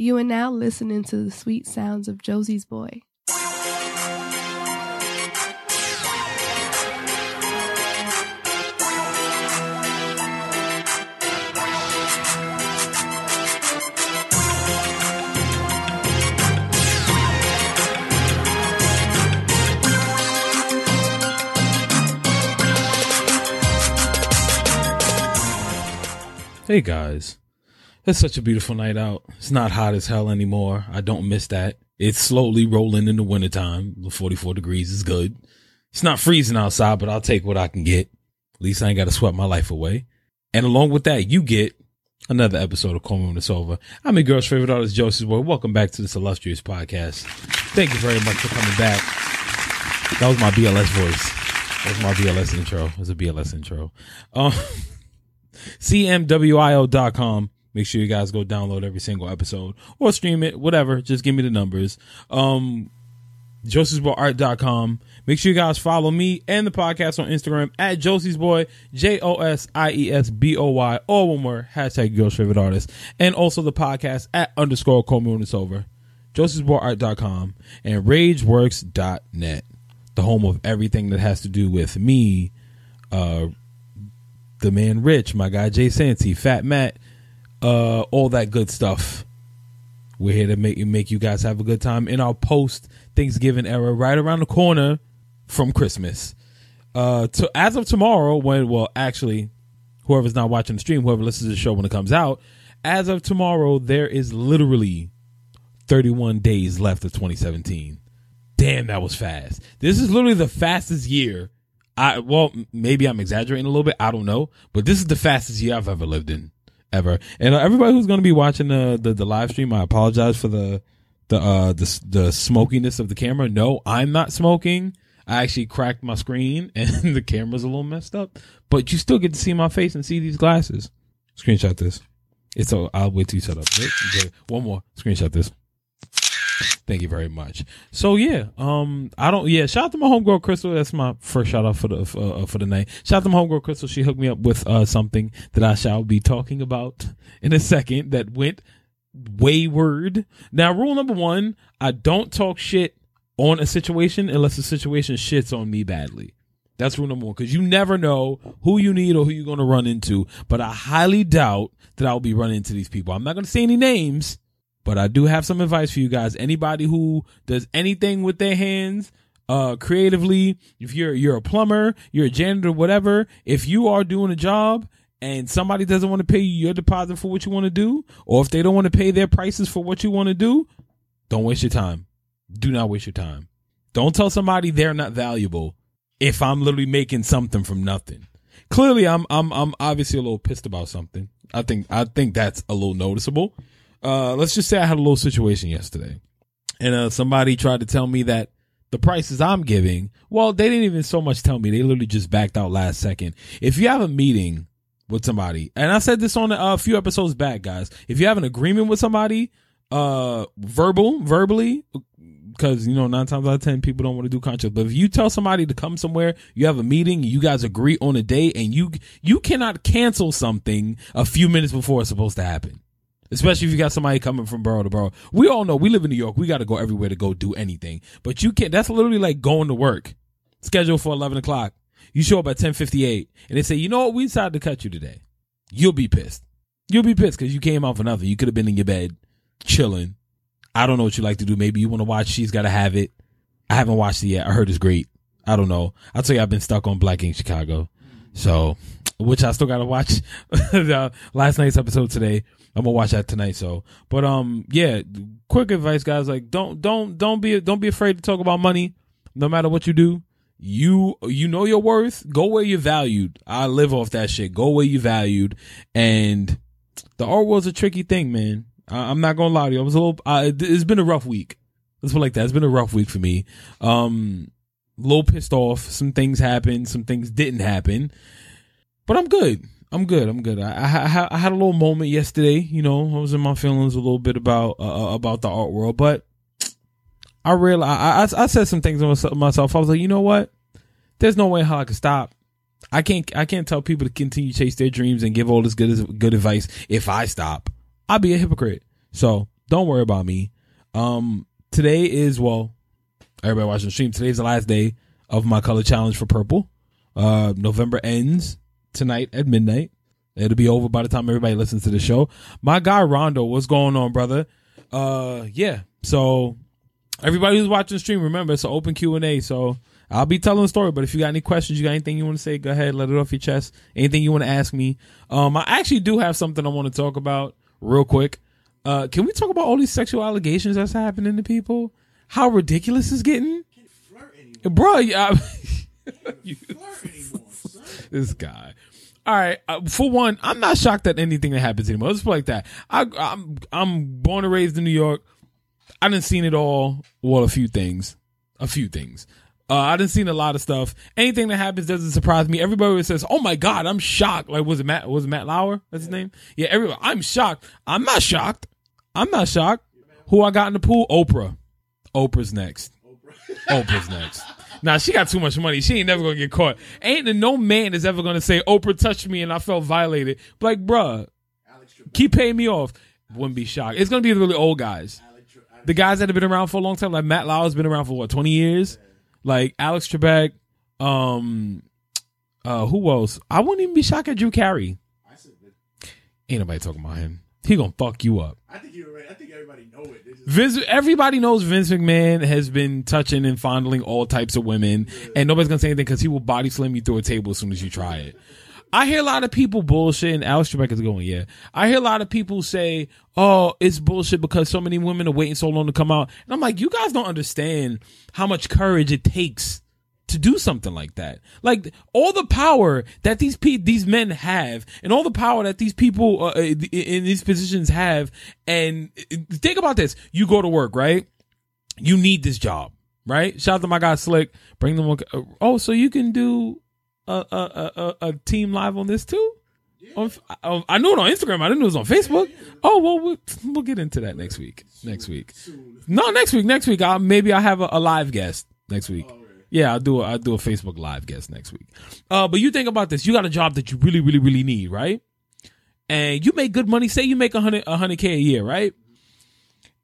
You are now listening to the sweet sounds of Josie's Boy. Hey guys, it's such a beautiful night out. It's not hot as hell anymore. I don't miss that. It's slowly rolling in the wintertime. The 44 degrees is good. It's not freezing outside, but I'll take what I can get. At least I ain't got to sweat my life away. And along with that, you get another episode of Call Me When It's Over. I'm your girl's favorite artist, Josie's Boy. Welcome back to this illustrious podcast. Thank you very much for coming back. That was my BLS voice. That was my BLS intro. It was a BLS intro. Um, cmwio.com. Make sure you guys go download every single episode or stream it, whatever. Just give me the numbers. Um, josiesboyart.com. Make sure you guys follow me and the podcast on Instagram at Josie's Boy, J O S I E S B O Y, or one more, hashtag girl's favorite artist. And also the podcast at underscore me when it's over. josiesboyart.com and rageworks.net, the home of everything that has to do with me, uh, the man Rich, my guy Jay Santy, Fat Matt, uh, all that good stuff. We're here to make make you guys have a good time in our post Thanksgiving era, right around the corner from Christmas. Uh, to as of tomorrow, when well, actually, whoever's not watching the stream, whoever listens to the show when it comes out, as of tomorrow, there is literally 31 days left of 2017. Damn, that was fast. This is literally the fastest year I well, maybe I'm exaggerating a little bit. I don't know, but this is the fastest year I've ever lived in, ever. And uh, everybody who's going to be watching the, the the live stream, I apologize for the the uh the the smokiness of the camera. No, I'm not smoking. I actually cracked my screen and the camera's a little messed up, but you still get to see my face and see these glasses. Screenshot this. It's a. I'll wait till you shut up. One more. Screenshot this. Thank you very much. So yeah, um, I don't. Yeah, shout out to my homegirl Crystal. That's my first shout out for the for, uh, for the night. Shout out to my homegirl Crystal. She hooked me up with uh something that I shall be talking about in a second. That went wayward. Now, rule number one: I don't talk shit on a situation unless the situation shits on me badly. That's rule number one because you never know who you need or who you're going to run into. But I highly doubt that I'll be running into these people. I'm not going to say any names but I do have some advice for you guys. Anybody who does anything with their hands, uh, creatively, if you're you're a plumber, you're a janitor, whatever, if you are doing a job and somebody doesn't want to pay you your deposit for what you want to do, or if they don't want to pay their prices for what you want to do, don't waste your time. Do not waste your time. Don't tell somebody they're not valuable if I'm literally making something from nothing. Clearly I'm I'm I'm obviously a little pissed about something. I think I think that's a little noticeable uh, let's just say I had a little situation yesterday, and uh, somebody tried to tell me that the prices I'm giving, well, they didn't even so much tell me. They literally just backed out last second. If you have a meeting with somebody, and I said this on a, few episodes back, guys, if you have an agreement with somebody, uh, verbal, verbally, because you know nine times out of ten people don't want to do contracts. But if you tell somebody to come somewhere, you have a meeting, you guys agree on a day, and you you cannot cancel something a few minutes before it's supposed to happen especially if you got somebody coming from borough to borough. We all know we live in New York. We got to go everywhere to go do anything, but you can't. That's literally like going to work. Scheduled for eleven o'clock. You show up at ten fifty eight, and they say, "You know what? We decided to cut you today." You'll be pissed. You'll be pissed because you came out for nothing. You could have been in your bed, chilling. I don't know what you like to do. Maybe you want to watch She's Gotta Have It. I haven't watched it yet. I heard it's great. I don't know. I'll tell you, I've been stuck on Black Ink Chicago. So, which I still got to watch last night's episode today. I'm gonna watch that tonight. So, but um, yeah, quick advice, guys. Like, don't don't don't be don't be afraid to talk about money, no matter what you do. You you know your worth. Go where you're valued. I live off that shit. Go where you're valued. And the art world's a tricky thing, man. I, am not gonna lie to you. I was a little. I, it's been a rough week. Let's put like that. It's been a rough week for me. Um, a little pissed off. Some things happened. Some things didn't happen. But I'm good. I'm good. I'm good. I, I, I had a little moment yesterday. You know, I was in my feelings a little bit about uh, uh about the art world, but I realized I, I, I said some things to myself. I was like, you know what? There's no way how I can stop. I can't I can't tell people to continue chase their dreams and give all this good good advice if I stop. I'll be a hypocrite. So don't worry about me. Um, today is well, everybody watching the stream. Today's the last day of my color challenge for purple. Uh, November ends tonight at midnight. It'll be over by the time everybody listens to the show. My guy Rondo, what's going on, brother? Uh, yeah. So everybody who's watching the stream, remember it's an open Q and A. So I'll be telling the story. But if you got any questions, you got anything you want to say, go ahead, let it off your chest. Anything you want to ask me. Um, I actually do have something I want to talk about real quick. Uh, can we talk about all these sexual allegations that's happening to people? How ridiculous is getting, bro. Yeah, you- this guy. All right. Uh, for one, I'm not shocked at anything that happens anymore. Let's put it like that. I, I'm I'm born and raised in New York. I didn't seen it all. Well, a few things, a few things. Uh, I didn't seen a lot of stuff. Anything that happens doesn't surprise me. Everybody says, "Oh my god, I'm shocked." Like was it Matt? Was it Matt Lauer? That's his name. Yeah. Everybody, I'm shocked. I'm not shocked. I'm not shocked. Who I got in the pool? Oprah. Oprah's next. Oprah. Oprah's next. Now she got too much money. She ain't never gonna get caught. Ain't no man is ever gonna say Oprah touched me and I felt violated. Like, bruh, keep paying me off. Wouldn't be shocked. It's gonna be the really old guys. The guys that have been around for a long time, like Matt Lauer's been around for what, twenty years? Like Alex Trebek, um uh who else? I wouldn't even be shocked at Drew Carey. Ain't nobody talking about him. He gonna fuck you up. I think you I think everybody know it. Just, Vince, everybody knows Vince McMahon has been touching and fondling all types of women, and nobody's gonna say anything because he will body slam you through a table as soon as you try it. I hear a lot of people bullshit, and Alex Trebek is going, yeah. I hear a lot of people say, oh, it's bullshit because so many women are waiting so long to come out. And I'm like, you guys don't understand how much courage it takes to do something like that. Like all the power that these pe- these men have, and all the power that these people uh, in these positions have. And uh, think about this: you go to work, right? You need this job, right? Shout out to my guy Slick. Bring them. uh, Oh, so you can do a a a, a, team live on this too. On, I, I knew it on Instagram. I didn't know it was on Facebook. Oh well, we'll we'll get into that next week. Next week. No, next week. Next week. I'll, maybe I'll have a, a live guest next week. Yeah, I'll do a, I'll do a Facebook live guest next week. Uh, but you think about this. You got a job that you really, really, really need, right? And you make good money. Say you make a hundred a hundred k a year, right?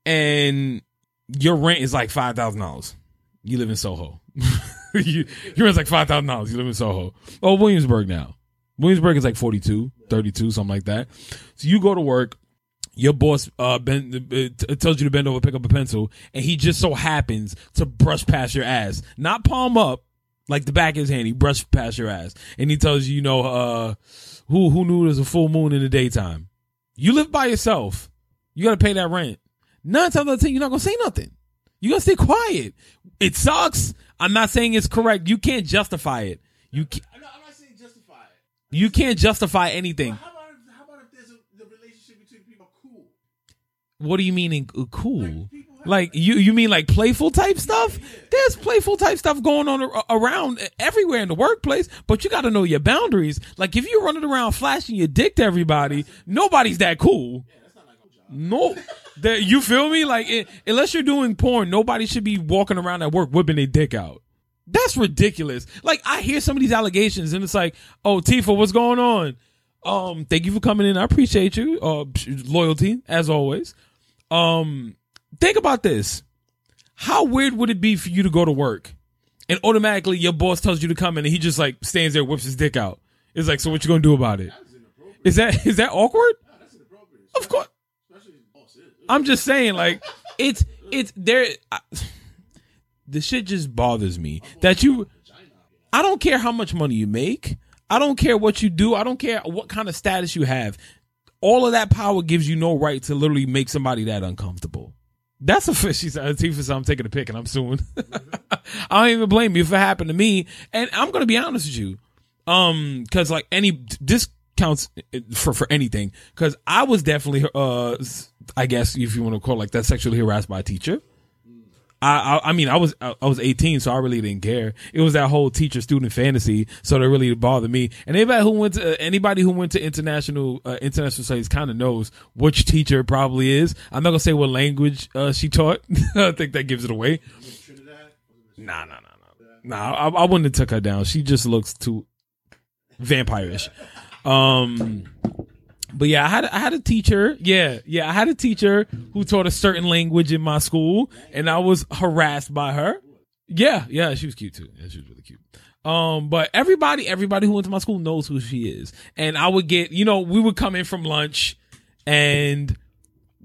And your rent is like five thousand dollars. You live in Soho. you, your rent's like five thousand dollars. You live in Soho. Oh, Williamsburg now. Williamsburg is like 42, 32, something like that. So you go to work. Your boss uh, bend, uh, tells you to bend over, pick up a pencil, and he just so happens to brush past your ass, not palm up, like the back of his hand. He brushed past your ass, and he tells you, you know, uh, who who knew there's a full moon in the daytime? You live by yourself. You got to pay that rent. Nine times out of ten, you're not gonna say nothing. You gotta stay quiet. It sucks. I'm not saying it's correct. You can't justify it. You ca- I'm, not, I'm not saying justify it. you can't justify anything. How about if, how about if there's a the relationship between people cool? What do you mean in, uh, cool? Like you you mean like playful type stuff? There's playful type stuff going on ar- around everywhere in the workplace, but you got to know your boundaries. Like if you're running around flashing your dick to everybody, nobody's that cool. No, that you feel me? Like it, unless you're doing porn, nobody should be walking around at work whipping their dick out. That's ridiculous. Like I hear some of these allegations, and it's like, "Oh, Tifa, what's going on?" Um, thank you for coming in. I appreciate you. Uh, loyalty as always. Um, think about this. How weird would it be for you to go to work and automatically your boss tells you to come in and he just like stands there, whips his dick out? It's like, so what you gonna do about it? Is that is that awkward? Inappropriate. Of course. I'm just saying, like, it's it's there. I, the shit just bothers me that you. I don't care how much money you make. I don't care what you do. I don't care what kind of status you have. All of that power gives you no right to literally make somebody that uncomfortable. That's a fishy Tifa said, I'm taking a pick and I'm suing. I don't even blame you if it happened to me. And I'm to be honest with you. Um, cause like any, this counts for, for anything. Cause I was definitely, uh, I guess if you want to call it like that sexually harassed by a teacher. I, I I mean I was I was 18 so I really didn't care. It was that whole teacher student fantasy so that really bothered me. And anybody who went to anybody who went to international uh, international studies kind of knows which teacher probably is. I'm not gonna say what language uh, she taught. I think that gives it away. Nah, nah, nah, nah. Nah, I, I wouldn't have took her down. She just looks too vampirish. Um, But yeah, I had I had a teacher. Yeah, yeah, I had a teacher who taught a certain language in my school, and I was harassed by her. Yeah, yeah, she was cute too. Yeah, she was really cute. Um, but everybody, everybody who went to my school knows who she is. And I would get, you know, we would come in from lunch and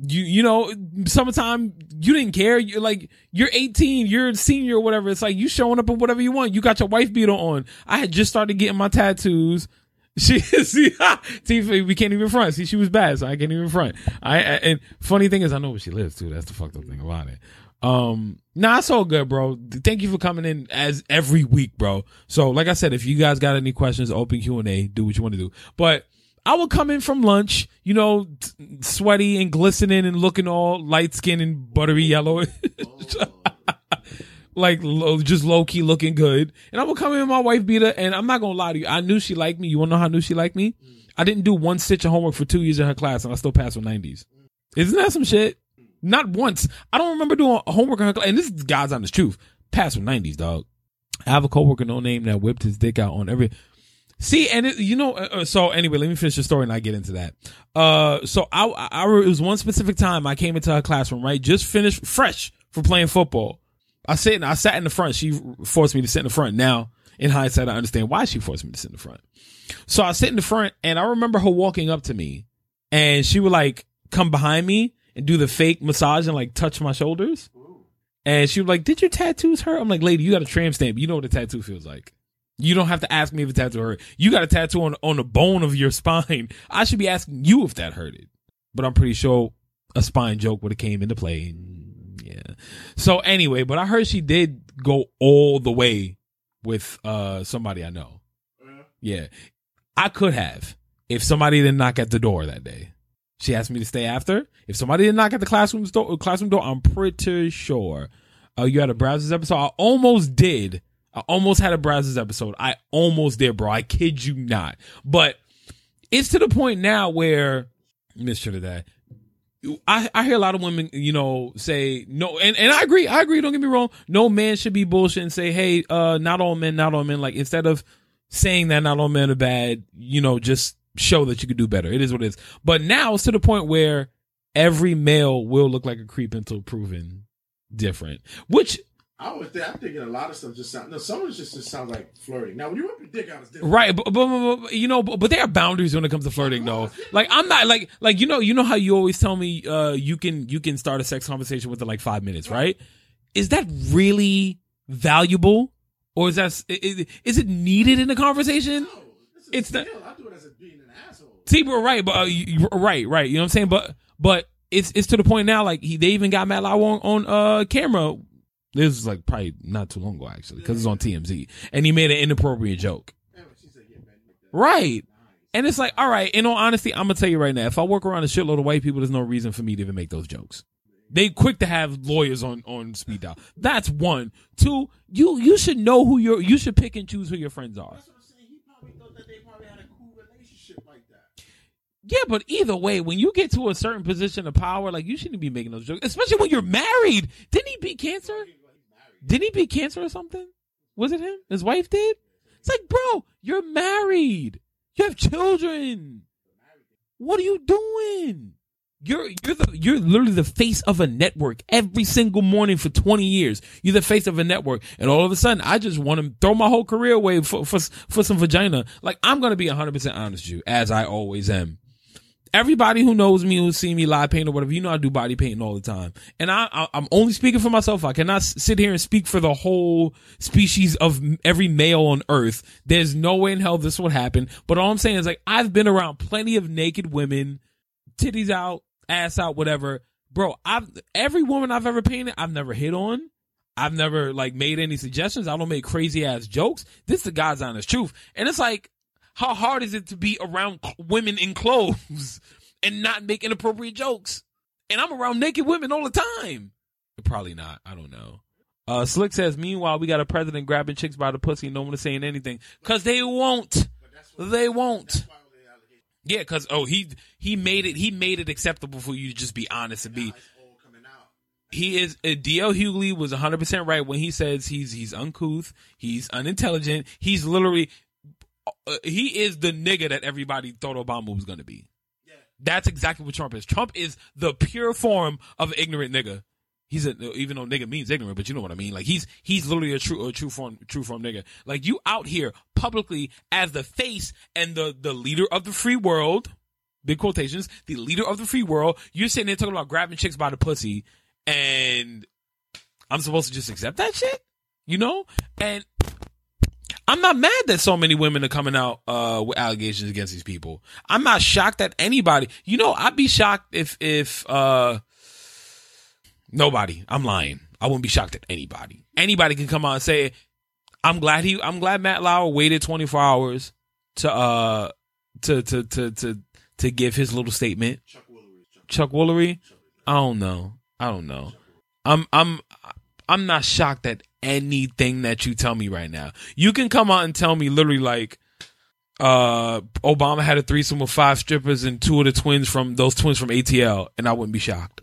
you, you know, summertime, you didn't care. You're like, you're 18, you're a senior or whatever. It's like you showing up in whatever you want. You got your wife beater on. I had just started getting my tattoos. She see, see, we can't even front. See, she was bad, so I can't even front. I, I and funny thing is, I know where she lives too. That's the fucked up thing about it. Um, nah, it's all good, bro. Thank you for coming in as every week, bro. So, like I said, if you guys got any questions, open Q and A. Do what you want to do. But I would come in from lunch, you know, t- sweaty and glistening and looking all light skinned and buttery yellow. like just low key looking good. And I'm gonna come in my wife beater, and I'm not gonna lie to you. I knew she liked me. You wanna know how I knew she liked me? I didn't do one stitch of homework for two years in her class, and I still passed with 90s. Isn't that some shit? Not once. I don't remember doing homework in her class. And this is God's honest truth. Passed with 90s, dog. I have a coworker, no name, that whipped his dick out on every. See, and it, you know, uh, uh, so anyway, let me finish the story and I get into that. Uh, so I, I, I, it was one specific time I came into her classroom, right? Just finished fresh for playing football. I sit, I sat in the front. She forced me to sit in the front. Now, in hindsight, I understand why she forced me to sit in the front. So I sit in the front and I remember her walking up to me and she would like come behind me and do the fake massage and like touch my shoulders. And she was like, did your tattoos hurt? I'm like, lady, you got a tram stamp. You know what a tattoo feels like. You don't have to ask me if a tattoo hurt. You got a tattoo on, on the bone of your spine. I should be asking you if that hurted. But I'm pretty sure a spine joke would have came into play. Yeah. So anyway, but I heard she did go all the way with uh somebody I know. Yeah. I could have if somebody didn't knock at the door that day. She asked me to stay after. If somebody didn't knock at the classroom door, classroom door, I'm pretty sure. Uh, you had a Brazzers episode. I almost did. I almost had a Brazzers episode. I almost did, bro. I kid you not. But it's to the point now where Mr. to that. I, I hear a lot of women, you know, say no, and, and I agree. I agree. Don't get me wrong. No man should be bullshit and say, hey, uh, not all men, not all men. Like instead of saying that not all men are bad, you know, just show that you could do better. It is what it is. But now it's to the point where every male will look like a creep until proven different. Which I was think, I'm thinking a lot of stuff just sound. No, some of it just, just sounds like flirting. Now, when you whip your dick out, it's different. Right, but, but, but, but, you know, but, but there are boundaries when it comes to flirting, though. Like I'm not like like you know you know how you always tell me uh you can you can start a sex conversation within like five minutes, right? Is that really valuable, or is that is, is it needed in a conversation? No, It's the- I do it as a being an asshole. See, but right, but uh, you- right, right. You know what I'm saying? But but it's it's to the point now. Like he, they even got Matt Lauer on on uh camera. This is like probably not too long ago actually, because it's on TMZ, and he made an inappropriate joke. Yeah, but she said, yeah, man, like that. Right. And it's like, all right, in all honesty, I'm gonna tell you right now, if I work around a shitload of white people, there's no reason for me to even make those jokes. They quick to have lawyers on on speed dial. That's one. Two, you you should know who your you should pick and choose who your friends are. That's what I'm saying. He probably thought that they probably had a cool relationship like that. Yeah, but either way, when you get to a certain position of power, like you shouldn't be making those jokes, especially when you're married. Didn't he beat cancer? Didn't he beat cancer or something? Was it him? His wife did? It's like, bro, you're married. You have children. What are you doing? You're you're the you're literally the face of a network every single morning for 20 years. You're the face of a network, and all of a sudden, I just want to throw my whole career away for for for some vagina. Like I'm gonna be 100 percent honest with you, as I always am everybody who knows me, who's seen me live paint or whatever, you know I do body painting all the time. And I, I I'm only speaking for myself. I cannot sit here and speak for the whole species of every male on earth. There's no way in hell this would happen. But all I'm saying is like I've been around plenty of naked women, titties out, ass out, whatever. Bro, I've every woman I've ever painted, I've never hit on. I've never like made any suggestions. I don't make crazy ass jokes. This is the God's honest truth. And it's like, how hard is it to be around women in clothes and not make inappropriate jokes? And I'm around naked women all the time. Probably not. I don't know. Uh, Slick says, meanwhile, we got a president grabbing chicks by the pussy and no one is saying anything. Cause they won't. They won't. Why were they allegations? Yeah, cause, oh, he, he made it, he made it acceptable for you to just be honest and be, It's all coming out. he is uh, DL Hughley was 100% right when he says he's he's uncouth, he's unintelligent, he's literally Uh, he is the nigga that everybody thought Obama was going to be. Yeah. That's exactly what Trump is. Trump is the pure form of ignorant nigga. He's a even though nigga means ignorant, but you know what I mean. Like he's he's literally a true a true form true form nigga. Like you out here publicly as the face and the the leader of the free world, big quotations, the leader of the free world. You're sitting there talking about grabbing chicks by the pussy, and I'm supposed to just accept that shit, you know? And I'm not mad that so many women are coming out uh, with allegations against these people. I'm not shocked that anybody. You know, I'd be shocked if if uh nobody. I'm lying. I wouldn't be shocked at anybody. Anybody can come out and say, "I'm glad he. I'm glad Matt Lauer waited 24 hours to uh to to to to to give his little statement." Chuck Woolery. Chuck, Woolery. I don't know. I don't know. I'm I'm I'm not shocked at anything that you tell me right now. You can come out and tell me literally like uh Obama had a threesome with five strippers and two of the twins from those twins from ATL and I wouldn't be shocked.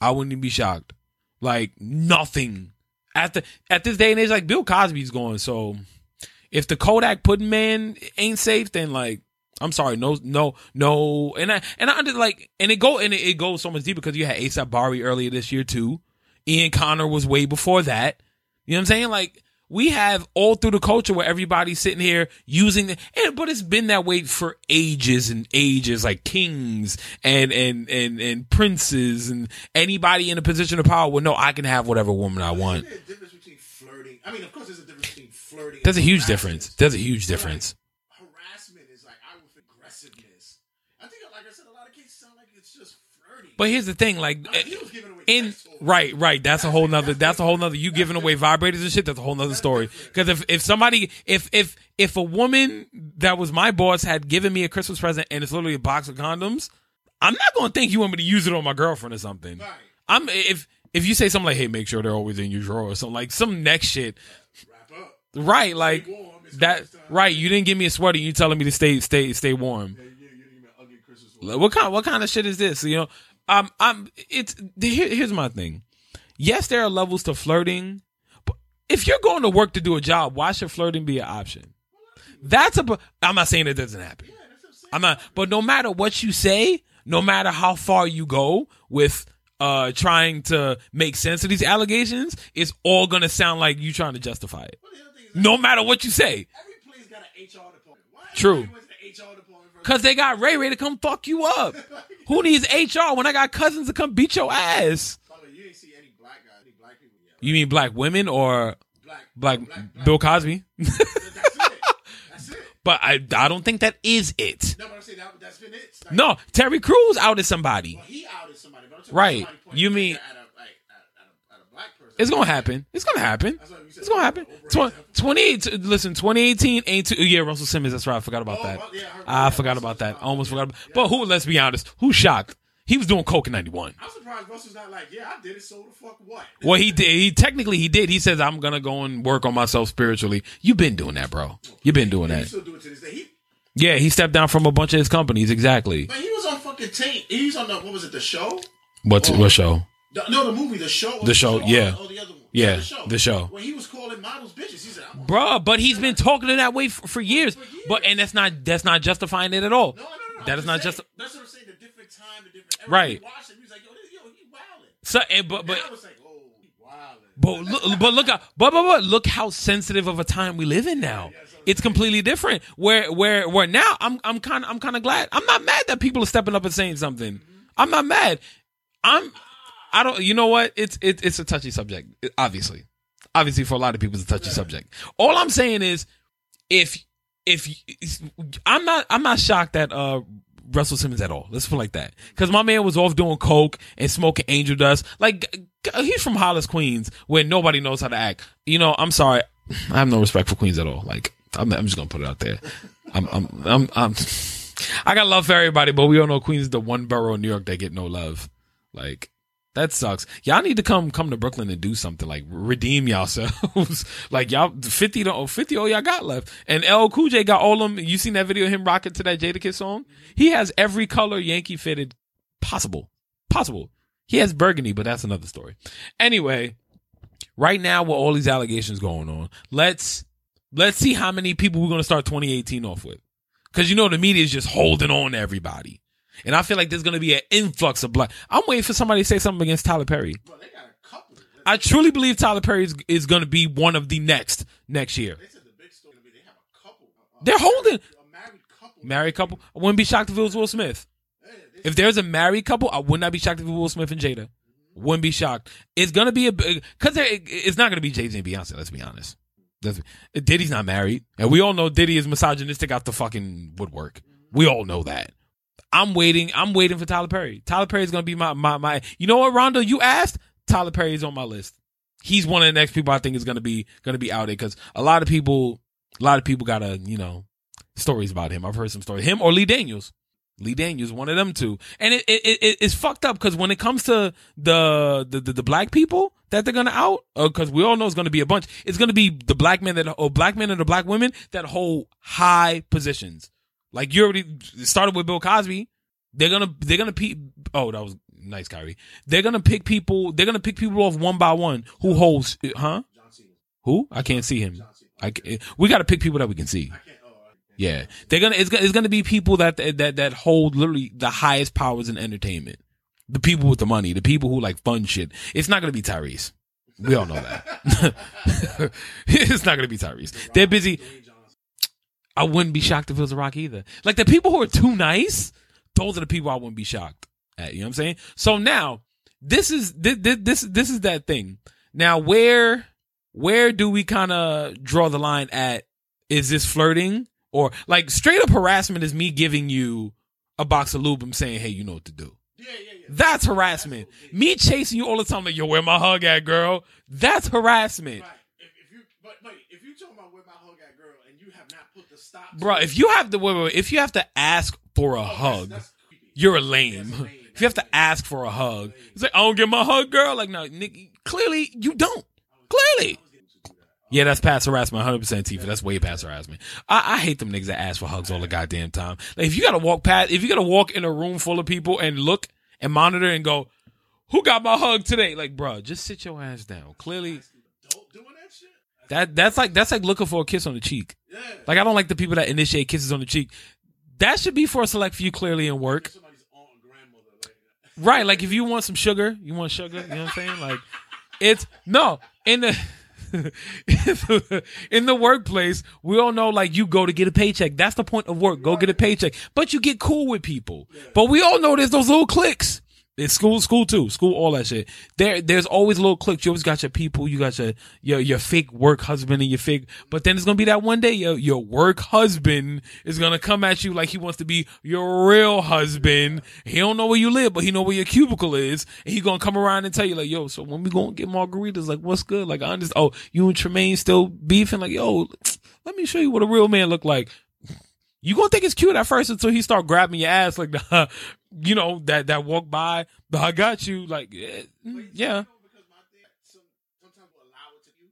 I wouldn't be shocked. Like nothing. At the at this day and age like Bill Cosby's going so if the Kodak pudding man ain't safe then like I'm sorry, no, no, no, and I and I under like, and it go and it, it goes so much deeper because you had ASAP Bari earlier this year too. Ian Connor was way before that. You know what I'm saying? Like we have all through the culture where everybody's sitting here using the, and, but it's been that way for ages and ages, like kings and and and and princes and anybody in a position of power will know I can have whatever woman I want. Isn't there a difference between flirting? I mean, of course, there's a difference between flirting. There's a huge harassment. difference. There's a huge difference. Harassment is like I think aggressiveness. I think, like I said, a lot of cases sound like it's just flirting. But here's the thing, like I mean, he was giving away in. Right, right. That's a whole nother. That's a whole nother. You giving away vibrators and shit. That's a whole nother story. Because if if somebody if if if a woman that was my boss had given me a Christmas present and it's literally a box of condoms, I'm not gonna think you want me to use it on my girlfriend or something. Right. I'm if if you say something like, "Hey, make sure they're always in your drawer," or something like some next shit. Wrap up. Right, like warm. That. Right, you didn't give me a sweater. You telling me to stay stay stay warm. Yeah, you, you didn't ugly Christmas one. What kind what kind of shit is this? You know, um, I'm it's here, here's my thing. Yes, there are levels to flirting, but if you're going to work to do a job, why should flirting be an option? That's a. I'm not saying it doesn't happen. I'm not. But no matter what you say, no matter how far you go with uh trying to make sense of these allegations, it's all gonna sound like you trying to justify it. But the other thing is, No matter what you say. every place got an HR department. Why True. Cause they got Ray Ray to come fuck you up. Who needs HR when I got cousins to come beat your ass? By the way, you ain't see any black guys, any black people yet. You mean black women or Black, black Bill Cosby? That's it. That's it. but I I don't think that is it. No, but I'm saying that, that's been it. Like, No, Terry Crews outed somebody. Well, he outed somebody. But I'm Right. about somebody pointing You mean- finger at a, like, at, at a, at a black person. It's gonna happen. It's gonna happen. That's what you said. It's gonna happen. Over- Tw- 28 listen, 2018 ain't too, yeah, Russell Simmons, that's right. I forgot about Oh, that. Oh, I heard I forgot about that. I almost forgot about But who let's be honest, who's shocked? He was doing coke in 91. I'm surprised Russell's not like, yeah, I did it, so the fuck what? Well, he did. He technically he did. He says, "I'm gonna go and work on myself spiritually." You've been doing that, bro. You've been doing that. still do it to this day. Yeah, he stepped down from a bunch of his companies. Exactly. but he was on fucking tape. He was on the, what was it, the show? What Oh. what show? The, no, the movie, the show. The show, or- yeah. Or the other one. Yeah, the show. the show. When he was calling models bitches, he said, I'm Bruh, but he's been talking to that way for, for years. But and that's not that's not justifying it at all. No, no, no. That is not saying- just That's what I'm saying. The different time, the different era. Right. He watched it. He was like, yo, this, yo, he wilding. so. And, but but Now I was like, oh. But look, but look, how- but, but but look how sensitive of a time we live in now. It's completely different. Where where where now I'm I'm kind I'm kind of glad. I'm not mad that people are stepping up and saying something. Mm-hmm. I'm not mad. I'm I don't. You know what? It's it, it's a touchy subject. Obviously, obviously for a lot of people, it's a touchy subject. All I'm saying is, if if I'm not I'm not shocked at uh Russell Simmons at all. Let's put it like that. Because my man was off doing coke and smoking angel dust. Like he's from Hollis, Queens, where nobody knows how to act. You know, I'm sorry, I have no respect for Queens at all. Like I'm, I'm just gonna put it out there. I'm, I'm, I'm, I'm, I got love for everybody, but we all know Queens is the one borough in New York that get no love. Like that sucks. Y'all need to come come to Brooklyn and do something like redeem y'all yourselves. like y'all fifty to 50 all y'all got left. And L Cool J got all them. You seen that video of him rocking to that Jadakiss song? He has every color Yankee fitted possible, possible. He has burgundy, but that's another story. Anyway, right now with all these allegations going on, let's let's see how many people we're gonna start 2018 off with. Because you know the media is just holding on to everybody. And I feel like there's gonna be an influx of black. I'm waiting for somebody to say something against Tyler Perry. Bro, they got a couple. I truly believe Tyler Perry is, is gonna be one of the next next year. They said the big story be they have a couple. A, a They're holding- a married couple. Married couple. I wouldn't be shocked if it was Will Smith. They If there's a married couple, I would not be shocked if it was Will Smith and Jada. Mm-hmm. Wouldn't be shocked. It's gonna be a because it's not gonna be Jay Z and Beyonce. Let's be honest. Diddy's not married, and we all know Diddy is misogynistic out the fucking woodwork. Mm-hmm. We all know that. I'm waiting. I'm waiting for Tyler Perry. Tyler Perry is gonna be my my my. You know what, Rondo? You asked. Tyler Perry is on my list. He's one of the next people I think is gonna be gonna be out there because a lot of people, a lot of people got a you know stories about him. I've heard some stories. Him or Lee Daniels. Lee Daniels, one of them two, and it it, it it's fucked up because when it comes to the the the, the black people that they're gonna out, uh, because we all know it's gonna be a bunch. It's gonna be the black men that or black men and the black women that hold high positions. Like you already started with Bill Cosby. They're gonna they're gonna pe- Oh, that was nice, Kyrie. They're gonna pick people. They're gonna pick people off one by one who holds. Huh? Who? I can't see him. I ca- we got to pick people that we can see. Can't. Can't. Yeah, they're gonna. It's gonna. It's gonna be people that that that hold literally the highest powers in entertainment. The people with the money, the people who like fun shit. It's not gonna be Tyrese. We all know that. it's not gonna be Tyrese. They're busy. I wouldn't be shocked if it was a Rock either. Like the people who are too nice, those are the people I wouldn't be shocked at. You know what I'm saying? So now this is this this this, this is that thing. Now where where do we kind of draw the line at? Is this flirting or like straight up harassment? Is me giving you a box of lube and saying, "Hey, you know what to do." Yeah, yeah, yeah. That's harassment. Me chasing you all the time, like, "Yo, where my hug at, girl?" That's harassment. Right. If, if you, but wait, if you talking about where my hug at, girl, and you have not put the stop, Bro, if you have to, wait, wait, wait, if you have to ask for a oh, hug, that's creepy. you're a lame. That's lame. If you have to ask for a hug, it's like I don't get my hug, girl. Like no, Nick, clearly you don't. Clearly, yeah, that's past harassment, hundred percent, Tifa. That's way past harassment. I, I hate them niggas that ask for hugs all the goddamn time. Like if you gotta walk past, if you gotta walk in a room full of people and look and monitor and go, who got my hug today? Like, bro, just sit your ass down. Clearly, doing that shit. That that's like that's like looking for a kiss on the cheek. Yeah. Like I don't like the people that initiate kisses on the cheek. That should be for a select few, clearly in work. Somebody's aunt or grandmother. Like, Right, like if you want some sugar, you want sugar, you know what I'm saying? Like it's no in the in the workplace, we all know like you go to get a paycheck. That's the point of work. Go get a paycheck. But you get cool with people. But we all know there's those little cliques. It's school, school too, school, all that shit. There, there's always little cliques. You always got your people. You got your, your, your fake work husband and your fake, but then it's to be that one day your, your work husband is to come at you like he wants to be your real husband. He don't know where you live, but he know where your cubicle is. And he to come around and tell you like, yo, so when we to get margaritas, like what's good? Like I understand. Oh, you and Tremaine still beefing? Like, yo, let me show you what a real man look like. You gonna think it's cute at first until he start grabbing your ass like the, you know, that that walk by. The I got you. Like, eh, yeah, Because my thing, some, sometimes will allow it to you.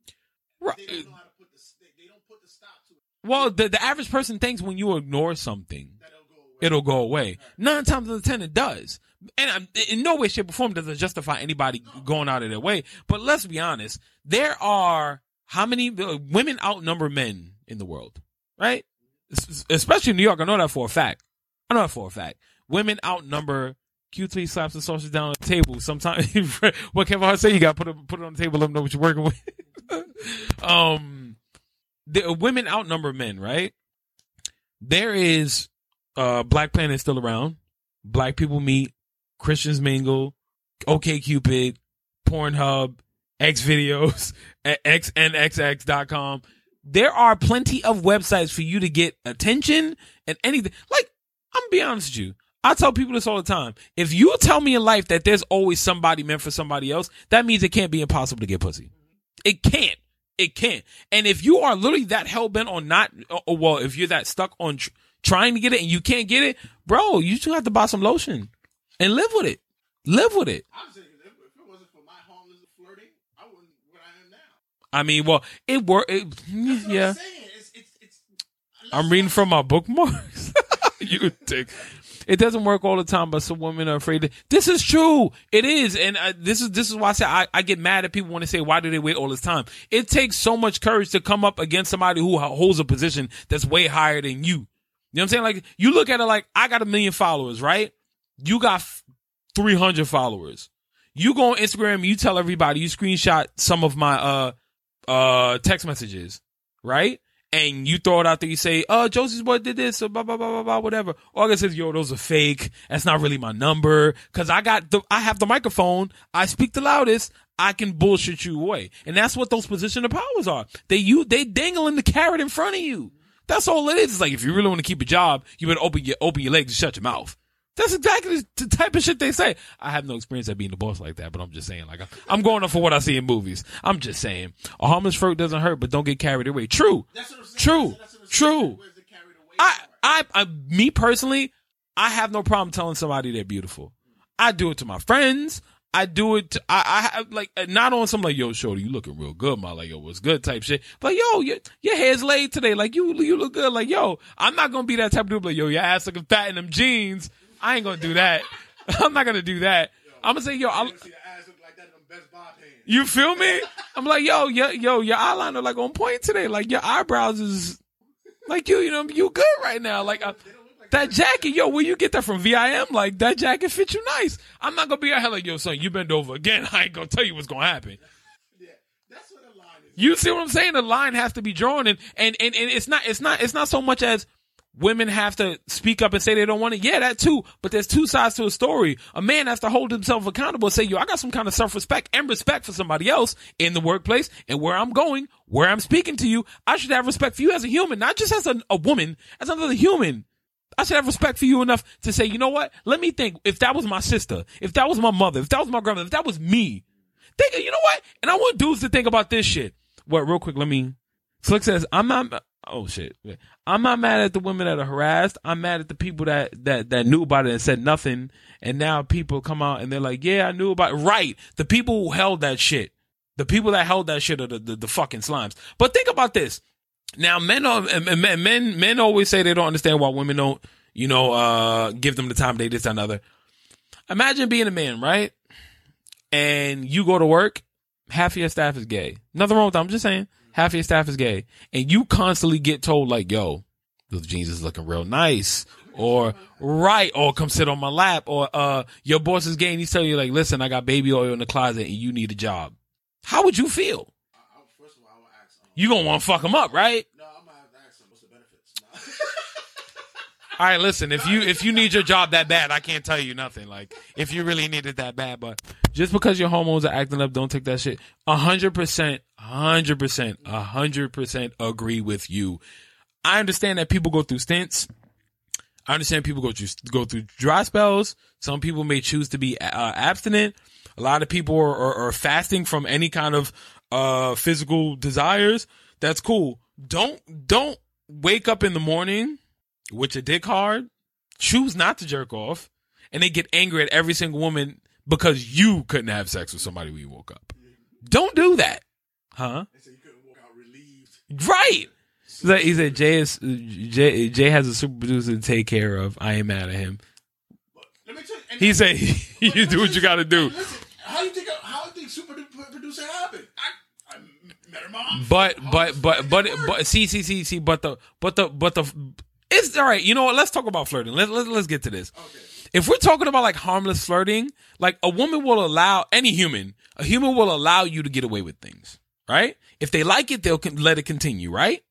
right. They don't know how to put the. They, they don't put the stop to it. Well, the the average person thinks when you ignore something, That'll go away. it'll go away. Nine times out of ten, it does. And I'm, in no way, shape, or form does it justify anybody going out of their way. But let's be honest. There are how many uh, women outnumber men in the world, right? Es- Especially in New York. I know that for a fact. I know that for a fact. Women outnumber. Q3 slaps the sausage down on the table. Sometimes, what Kevin Hart say, you got to put it, put it on the table, let them know what you're working with. um, the women outnumber men, right? There is uh Black Planet still around. Black people meet, Christians mingle, OK Cupid, Pornhub, X videos, xnxx.com. There are plenty of websites for you to get attention and anything. Like, I'm gonna be honest with you. I tell people this all the time. If you tell me in life that there's always somebody meant for somebody else, that means it can't be impossible to get pussy. It can't. It can't. And if you are literally that hell bent on not, or well, if you're that stuck on tr- trying to get it and you can't get it, bro, you just have to buy some lotion and live with it. Live with it. I'm saying if, if it wasn't for my harmless flirting, I wouldn't what I am now. I mean, well, it worked. It, That's what yeah. I'm. It's, it's, it's, I'm reading from my bookmarks. you dick. It doesn't work all the time, but some women are afraid. To, this is true. It is, and uh, this is this is why I say I, I get mad at people when they say, "Why do they wait all this time?" It takes so much courage to come up against somebody who holds a position that's way higher than you. You know what I'm saying? Like you look at it like I got a million followers, right? you got f- 300 followers. You go on Instagram, you tell everybody, you screenshot some of my uh uh text messages, right? And you throw it out there, you say, uh, Josie's boy did this, or blah, blah, blah, blah, blah, whatever. August says, yo, those are fake. That's not really my number. Cause I got the, I have the microphone. I speak the loudest. I can bullshit you away. And that's what those position of powers are. They, you, they dangling the carrot in front of you. That's all it is. It's like, if you really want to keep a job, you better open your, open your legs and shut your mouth. That's exactly the type of shit they say. I have no experience at being the boss like that, but I'm just saying, like, I'm going off for what I see in movies. I'm just saying, a harmless flirt doesn't hurt, but don't get carried away. True. That's what I'm saying. True. That's what I'm saying. True. Where's the away I. I, I, me personally, I have no problem telling somebody they're beautiful. I do it to my friends. I do it. To, I, I have like uh, not on some like yo, shorty, you looking real good, my like yo, what's good type shit. But yo, your your hair's laid today. Like you, you look good. Like yo, I'm not gonna be that type of dude. Like yo, your ass looking fat in them jeans. I ain't gonna do that. I'm not gonna do that. I'm gonna say yo, I, I see the ass look like that in them Best Buy pants. you feel me? I'm like yo, yo, yo, your eyeliner like on point today. Like your eyebrows is like you, you know, you good right now. Like. Uh, I, that jacket, yo, where you get that from? VIM? Like that jacket fits you nice. I'm not gonna be a hell like, yo, son, you bend over again. I ain't gonna tell you what's gonna happen. Yeah, that's what the line is. You see what I'm saying? The line has to be drawn, and and and, and it's not it's not it's not so much as women have to speak up and say they don't want it. Yeah, that too. But there's two sides to a story. A man has to hold himself accountable and say, yo, I got some kind of self respect and respect for somebody else in the workplace and where I'm going, where I'm speaking to you. I should have respect for you as a human, not just as a, a woman, as another human. I should have respect for you enough to say, you know what? Let me think. If that was my sister, if that was my mother, if that was my grandmother, if that was me, think, you know what? And I want dudes to think about this shit. What, real quick, let me. Slick says, I'm not, oh shit. I'm not mad at the women that are harassed. I'm mad at the people that, that, that knew about it and said nothing. And now people come out and they're like, yeah, I knew about it. Right. The people who held that shit. The people that held that shit are the, the, the fucking slimes. But think about this. Now, men, are, men, men, men always say they don't understand why women don't, you know, uh, give them the time they and another. Imagine being a man, right? And you go to work, half of your staff is gay. Nothing wrong with that. I'm just saying, half of your staff is gay, and you constantly get told like, "Yo, those jeans is looking real nice," or "Right," or "Come sit on my lap," or "Uh, your boss is gay," and he's telling you like, "Listen, I got baby oil in the closet, and you need a job." How would you feel? I, I, first of all, I will ask. You gonna want to fuck him up, right? no, I'm gonna ask them. What's the benefits? All right, listen. If you if you need your job that bad, I can't tell you nothing. Like if you really need it that bad, but just because your hormones are acting up, don't take that shit. A hundred percent, hundred percent, a hundred percent agree with you. I understand that people go through stints. I understand people go through go through dry spells. Some people may choose to be uh, abstinent. A lot of people are, are, are fasting from any kind of uh, physical desires. That's cool. Don't don't wake up in the morning with your dick hard, choose not to jerk off, and they get angry at every single woman because you couldn't have sex with somebody when you woke up. Don't do that, huh? they say you couldn't walk out relieved. Right. So he said Jay is Jay, Jay has a super producer to take care of. I ain't mad at him. But let me tell you. He said you do what you got to do. Listen, how you think? How you think super producer happened? I, I met her mom. But but but but but see see see see but the but the but the it's all right. You know what? Let's talk about flirting. Let's let's, let's get to this. Okay. If we're talking about like harmless flirting, like a woman will allow any human, a human will allow you to get away with things, right? If they like it, they'll let it continue, right?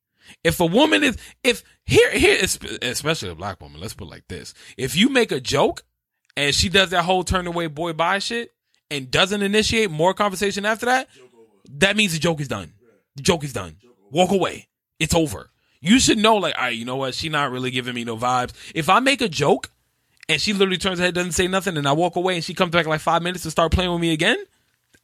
If a woman is, if here, here, especially a black woman, let's put like this. If you make a joke and she does that whole turn away boy bye shit and doesn't initiate more conversation after that, that means the joke is done. The joke is done. Walk away. It's over. You should know, like, all right, you know what? She not really giving me no vibes. If I make a joke and she literally turns her head, doesn't say nothing, and I walk away and she comes back like five minutes to start playing with me again,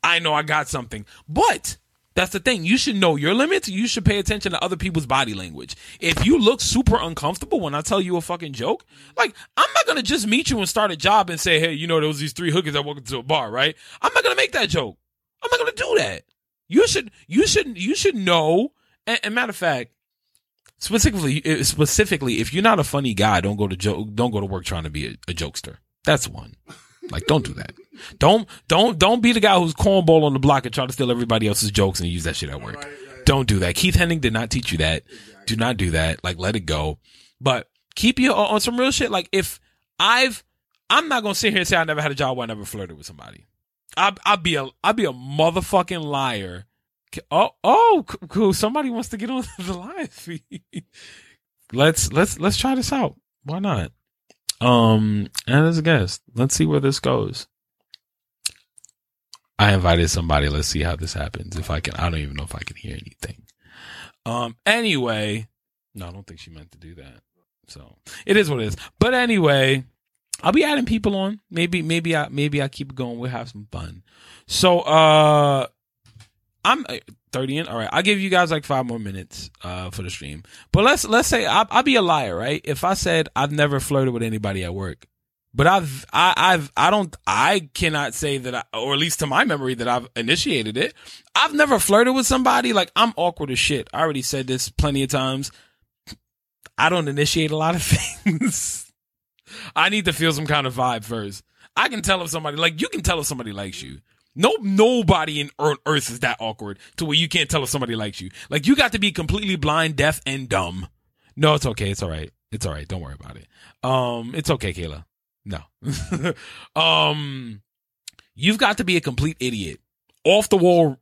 I know I got something. But that's the thing. You should know your limits. You should pay attention to other people's body language. If you look super uncomfortable when I tell you a fucking joke, like I'm not gonna just meet you and start a job and say, hey, you know, there was these three hookers that walked into a bar, right? I'm not gonna make that joke. I'm not gonna do that. You should, you should, you should know. And, and matter of fact, specifically, eh, specifically, if you're not a funny guy, don't go to joke, don't go to work trying to be a, a jokester. That's one. Like, don't do that. Don't, don't, don't be the guy who's cornball on the block and try to steal everybody else's jokes and use that shit at work. Right, right. Don't do that. Keith Henning did not teach you that. Do not do that. Like, let it go. But keep you on on some real shit. Like, if I've, I'm not gonna sit here and say I never had a job where I never flirted with somebody. I I'd be a I'd be a motherfucking liar. Oh oh cool. Somebody wants to get on the live feed. let's let's let's try this out. Why not? Um, and as a guest, let's see where this goes. I invited somebody. Let's see how this happens. If I can, I don't even know if I can hear anything. Um. Anyway, no, I don't think she meant to do that. So it is what it is. But anyway, I'll be adding people on. Maybe, maybe I, maybe I keep going. We'll have some fun. So, uh, I'm uh, 30 in. All right. I'll give you guys like five more minutes, uh, for the stream. But let's, let's say I, I'll be a liar, right? If I said I've never flirted with anybody at work, but I've, I, I've, I don't, I cannot say that I, or at least to my memory that I've initiated it. I've never flirted with somebody. Like I'm awkward as shit. I already said this plenty of times. I don't initiate a lot of things. I need to feel some kind of vibe first. I can tell if somebody like you can tell if somebody likes you. No, nobody in Earth is that awkward to where you can't tell if somebody likes you. Like you got to be completely blind, deaf, and dumb. No, it's okay. It's all right. It's all right. Don't worry about it. Um, it's okay, Kayla. No. um, you've got to be a complete idiot. Off the wall.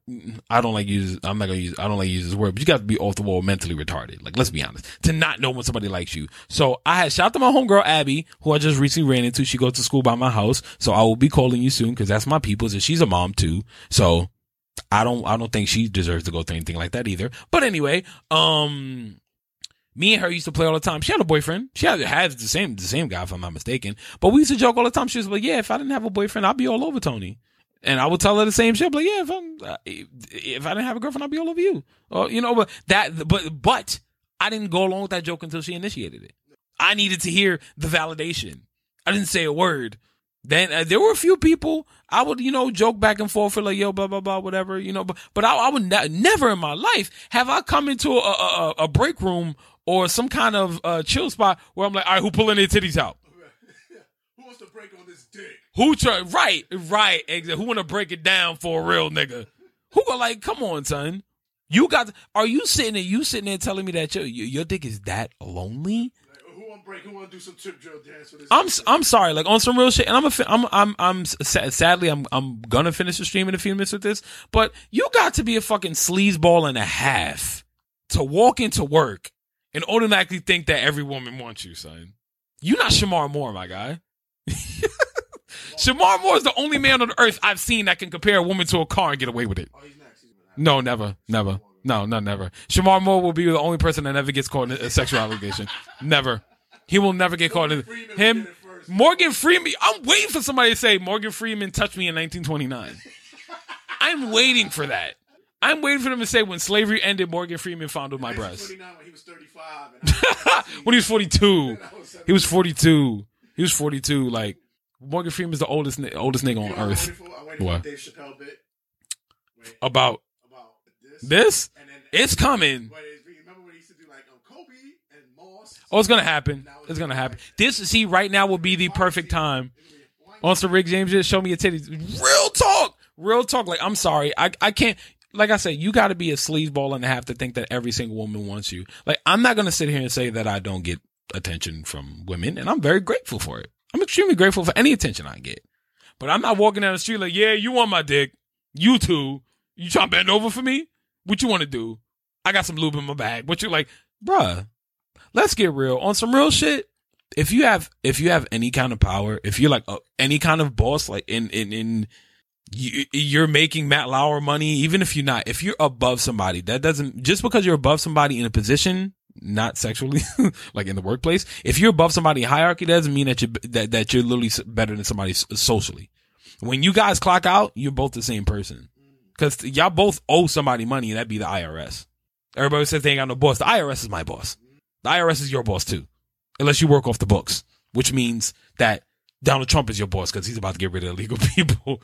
I don't like use. I'm not gonna use. I don't like use this word, but you got to be off the wall, mentally retarded. Like, let's be honest, to not know when somebody likes you. So I had shout out to my homegirl Abby, who I just recently ran into. She goes to school by my house, so I will be calling you soon because that's my people's, and she's a mom too. So I don't. I don't think she deserves to go through anything like that either. But anyway, um, me and her used to play all the time. She had a boyfriend. She had, has the same the same guy, if I'm not mistaken. But we used to joke all the time. She was like, "Yeah, if I didn't have a boyfriend, I'd be all over Tony." And I would tell her the same shit. Like, yeah, if I'm uh, if I didn't have a girlfriend, I'd be all over you. Or you know, but that but but I didn't go along with that joke until she initiated it. I needed to hear the validation. I didn't say a word. Then uh, there were a few people I would, you know, joke back and forth for like, yo, blah blah blah, whatever, you know. But but I, I would ne- never in my life have I come into a, a, a break room or some kind of uh, chill spot where I'm like, all right, who pulling their titties out? Who wants to break on this dick? Who try? Right, right. Exactly. Who want to break it down for a real nigga? Who go like, come on, son. You got? Are you sitting there? You sitting there telling me that your your dick is that lonely? Who want to break? Who want to do some drill dance for this? I'm I'm sorry, like on some real shit, and I'm a fi- I'm I'm I'm sadly I'm I'm gonna finish the stream in a few minutes with this, but you got to be a fucking sleazeball and a half to walk into work and automatically think that every woman wants you, son. You not Shemar Moore, my guy. Shemar Moore is the only man on earth I've seen that can compare a woman to a car and get away with it. Oh, he's next. He's gonna have- No, never, never. No, no, never. Shemar Moore will be the only person that never gets caught in a sexual allegation. Never. He will never get caught in him. get it first. Morgan Freeman. I'm waiting for somebody to say Morgan Freeman touched me in 1929. I'm waiting for that. I'm waiting for them to say when slavery ended, Morgan Freeman fondled my breast. 29 when he was 35. And I was when he was 42. He was 42. He was 42. Like Morgan Freeman's the oldest oldest nigga on You know earth. for? What? for Dave Chappelle bit. Wait, About about this. this, then it's coming. Wait, remember when he used to do like um, Kobe and Moss? Oh, it's gonna happen. It's gonna happen. This see right now would be the perfect time. On some Rick James, just show me your titties. Real talk, real talk. Like I'm sorry, I I can't. Like I said, you got to be a sleazeball and a half to think that every single woman wants you. Like I'm not gonna sit here and say that I don't get attention from women, and I'm very grateful for it. I'm extremely grateful for any attention I get. But I'm not walking down the street like, yeah, you want my dick. You too. You trying to bend over for me? What you want to do? I got some lube in my bag. What you're like, bruh? Let's get real on some real shit. If you have, if you have any kind of power, if you're like a, any kind of boss, like in, in, in, you, you're making Matt Lauer money, even if you're not, if you're above somebody, that doesn't, just because you're above somebody in a position, not sexually, like in the workplace, if you're above somebody in hierarchy, that doesn't mean that you, that, that you're literally better than somebody socially. When you guys clock out, you're both the same person. Cause y'all both owe somebody money and that'd be the IRS. Everybody says they ain't got no boss. The IRS is my boss. The IRS is your boss too. Unless you work off the books, which means that Donald Trump is your boss because he's about to get rid of illegal people.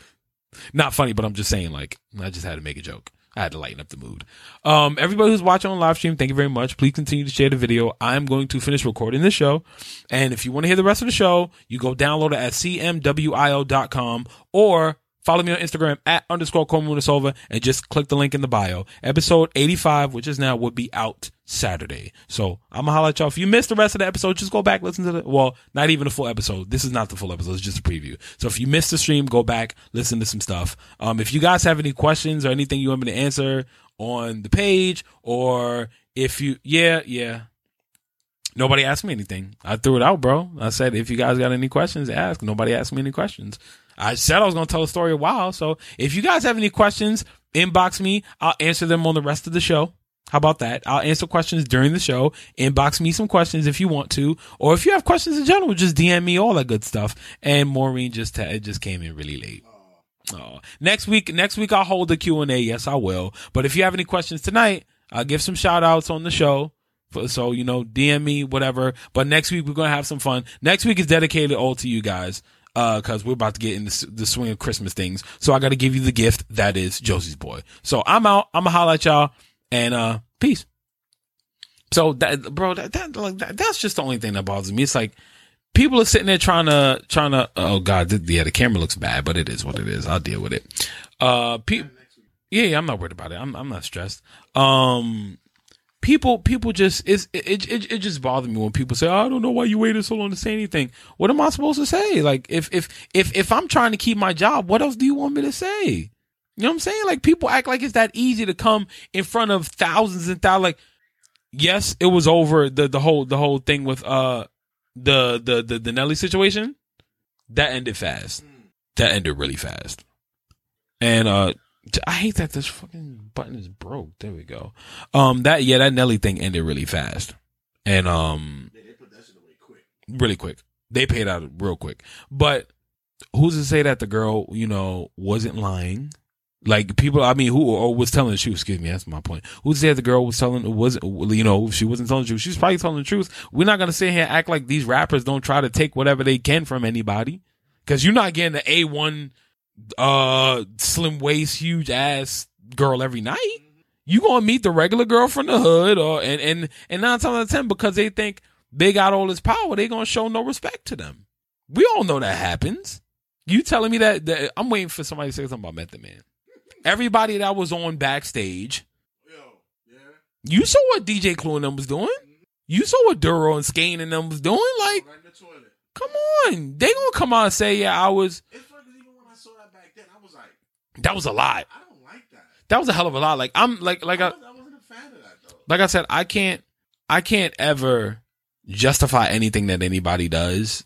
Not funny, but I'm just saying, like, I just had to make a joke. I had to lighten up the mood. Um, everybody who's watching on live stream, thank you very much. Please continue to share the video. I'm going to finish recording the show. And if you want to hear the rest of the show, you go download it at cmwio.com or Follow me on Instagram at underscore Comunisova and just click the link in the bio. Episode 85, which is now, would be out Saturday. So I'm gonna holler at y'all. If you missed the rest of the episode, just go back, listen to the, well, not even a full episode. This is not the full episode. It's just a preview. So if you missed the stream, go back, listen to some stuff. Um, if you guys have any questions or anything you want me to answer on the page or if you, yeah, yeah. Nobody asked me anything. I threw it out, bro. I said, if you guys got any questions, ask. Nobody asked me any questions. I said I was going to tell a story a while. So if you guys have any questions, inbox me. I'll answer them on the rest of the show. How about that? I'll answer questions during the show. Inbox me some questions if you want to, or if you have questions in general, just DM me all that good stuff. And Maureen just t- it just came in really late. Oh, next week, next week I'll hold the Q and A. Yes, I will. But if you have any questions tonight, I'll give some shout outs on the show. So you know, DM me whatever. But next week we're gonna have some fun. Next week is dedicated all to you guys uh, cause we're about to get in the, the swing of Christmas things. So I got to give you the gift that is Josie's boy. So I'm out. I'm gonna holla at y'all and, uh, peace. So that, bro, that, that, like, that, that's just the only thing that bothers me. It's like, people are sitting there trying to, trying to, oh God, th- yeah, the camera looks bad, but it is what it is. I'll deal with it. Uh, pe- yeah, yeah, I'm not worried about it. I'm, I'm not stressed. Um, people people just it's, it, it it just bothers me when people say oh, I don't know why you waited so long to say anything. What am I supposed to say? Like if if if if I'm trying to keep my job, what else do you want me to say? You know what I'm saying? Like people act like it's that easy to come in front of thousands and thousands. Like yes, it was over the the whole the whole thing with uh the the the, the Nelly situation. That ended fast. That ended really fast. And uh I hate that this fucking button is broke. There we go. Um, that yeah, that Nelly thing ended really fast, and um, Yeah, they put that shit away quick. really quick. They paid out real quick. But who's to say that the girl, you know, wasn't lying? Like people, I mean, who or was telling the truth? Excuse me, that's my point. Who said the girl was telling wasn't, you know, she wasn't telling the truth? She's probably telling the truth. We're not gonna sit here and act like these rappers don't try to take whatever they can from anybody, because you're not getting the A one, uh, slim waist, huge ass girl every night. You gonna meet the regular girl from the hood, or and and and nine times out of ten, because they think they got all this power, they gonna show no respect to them. We all know that happens. You telling me that, that I'm waiting for somebody to say something about Method Man. Everybody that was on backstage, Yo, yeah. you saw what DJ Clue and them was doing. You saw what Duro and Skane and them was doing. Like, right the toilet. come on, they gonna come out and say, yeah, I was. It's funny 'cause even when I saw that back then, I was like, That was a lot. I don't like that. That was a hell of a lot. Like, I'm like, like I, I, I wasn't a fan of that though. like I said, I can't, I can't ever justify anything that anybody does,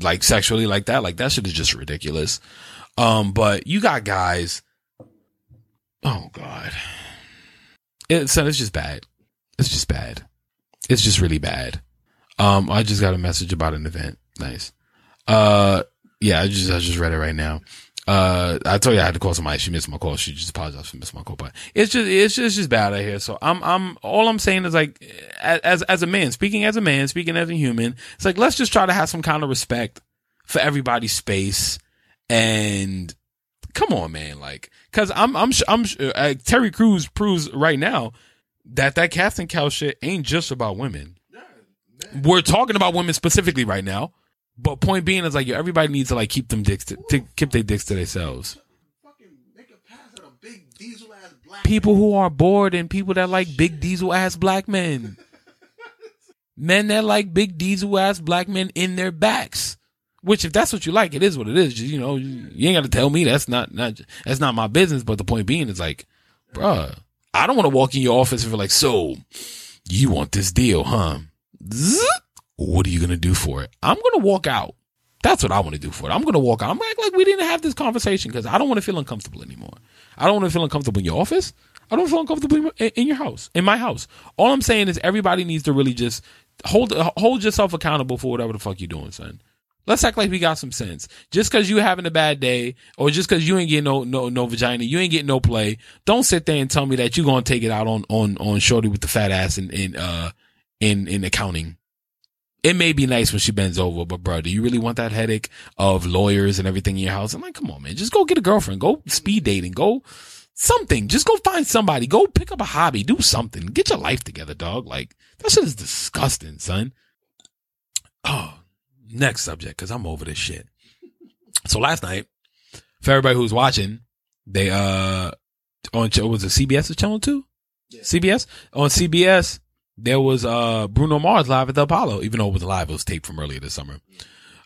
like sexually, like that. Like that shit is just ridiculous. Um, but you got guys. Oh God, it's it's just bad. It's just bad. It's just really bad. Um, I just got a message about an event. Nice. Uh, yeah, I just I just read it right now. Uh, I told you I had to call somebody. She missed my call. She just apologized for missing my call, but it's just it's just, it's just bad out here. So I'm I'm all I'm saying is like as as a man, speaking as a man, speaking as a human, it's like let's just try to have some kind of respect for everybody's space and come on, man, like because I'm I'm I'm uh, Terry Crews proves right now that that casting couch shit ain't just about women. We're talking about women specifically right now. But point being is like yo, everybody needs to like keep them dicks to, to keep their dicks to themselves. Fucking make a pass at a big diesel ass black. people who are bored and people that like big diesel ass black men. men that like big diesel ass black men in their backs. Which, if that's what you like, it is what it is. Just, you know, you, you ain't got to tell me that's not, not that's not my business. But the point being is like, bruh, I don't want to walk in your office and be like, so you want this deal, huh? Zzz, what are you gonna do for it? I'm gonna walk out. That's what I want to do for it. I'm gonna walk out. I'm act like we didn't have this conversation because I don't want to feel uncomfortable anymore. I don't want to feel uncomfortable in your office. I don't feel uncomfortable in, your house, in my house. All I'm saying is everybody needs to really just hold hold yourself accountable for whatever the fuck you're doing, son. Let's act like we got some sense. Just cause you having a bad day, or just cause you ain't getting no no no vagina, you ain't getting no play. Don't sit there and tell me that you're gonna take it out on on on Shorty with the fat ass in in uh in in accounting. It may be nice when she bends over, but bro, do you really want that headache of lawyers and everything in your house? I'm like, come on, man, just go get a girlfriend, go speed dating, go something. Just go find somebody, go pick up a hobby, do something, get your life together, dog. Like that shit is disgusting, son. Oh, next subject, cause I'm over this shit. So last night, for everybody who's watching, they uh on was it CBS channel two? Yeah. CBS on CBS there was uh Bruno Mars live at the Apollo, even though it was live, it was taped from earlier this summer.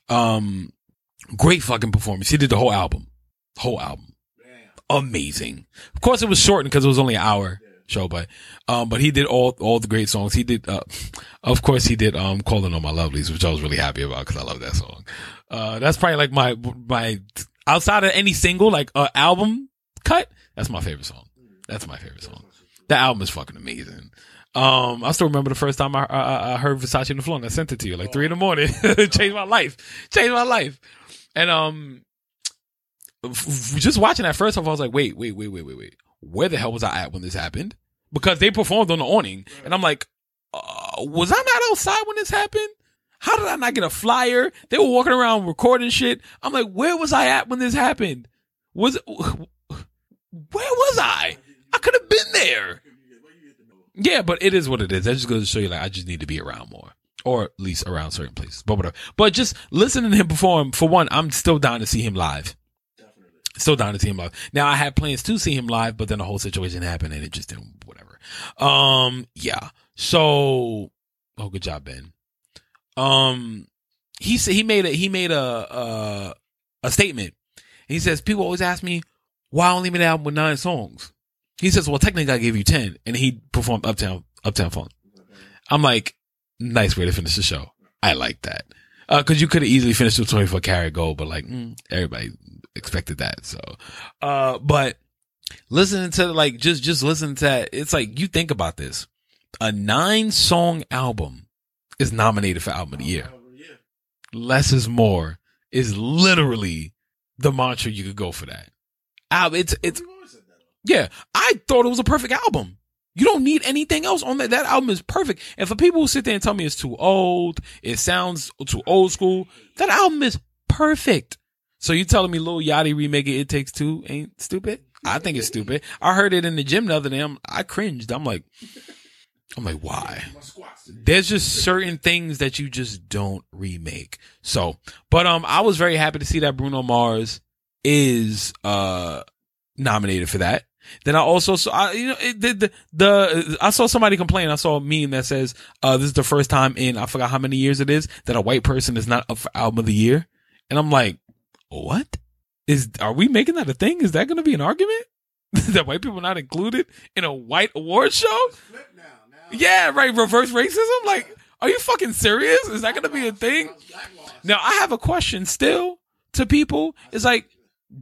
Um, great fucking performance. He did the whole album, whole album, Damn. amazing. Of course, it was shortened because it was only an hour show, but um, but he did all all the great songs. He did, uh, of course, he did um, "Calling All My Lovelies," which I was really happy about because I love that song. Uh, that's probably like my my outside of any single like uh, album cut. That's my favorite song. That's my favorite song. That album is fucking amazing. Um, I still remember the first time I, I, I heard Versace on the floor and I sent it to you like three in the morning. Changed my life. Changed my life. And, um, just watching that first off, I was like, wait, wait, wait, wait, wait, wait. Where the hell was I at when this happened? Because they performed on the awning and I'm like, uh, was I not outside when this happened? How did I not get a flyer? They were walking around recording shit. I'm like, where was I at when this happened? Was, where was I? I could have been there. Yeah, but it is what it is. That just goes to show you, like, I just need to be around more, or at least around certain places. But whatever. But just listening to him perform, for one, I'm still down to see him live. Definitely. Still down to see him live. Now I had plans to see him live, but then the whole situation happened and it just didn't. Whatever. Um. Yeah. So. Oh, good job, Ben. Um. He said he made a he made a a, a statement. He says people always ask me why I only made an album with nine songs. He says, well, technically I gave you 10 and he performed Uptown, Uptown Funk. I'm like, nice way to finish the show. I like that. Uh, cause you could have easily finished with 24 karat gold, but like, mm, everybody expected that. So, uh, but listening to like, just, just listening to that, it's like, you think about this. A nine song album is nominated for album of the year. Less is more is literally the mantra you could go for that. Al- It's, it's, We've always said that. Yeah, I thought it was a perfect album. You don't need anything else on that. That album is perfect. And for people who sit there and tell me it's too old, it sounds too old school, that album is perfect. So you telling me Lil Yachty remake it, It Takes Two ain't stupid? I think it's stupid. I heard it in the gym the other day. I'm, I cringed. I'm like, I'm like, why? There's just certain things that you just don't remake. So, but um, I was very happy to see that Bruno Mars is uh nominated for that. Then I also saw, I, you know, it, the, the the I saw somebody complain. I saw a meme that says, "Uh, this is the first time in I forgot how many years it is that a white person is not up for album of the year." And I'm like, what is? Are we making that a thing? Is that going to be an argument that white people not included in a white award show? Now. Now. Yeah, right. Reverse racism. Like, are you fucking serious? Is that going to be a thing? Now, I have a question still to people. It's like,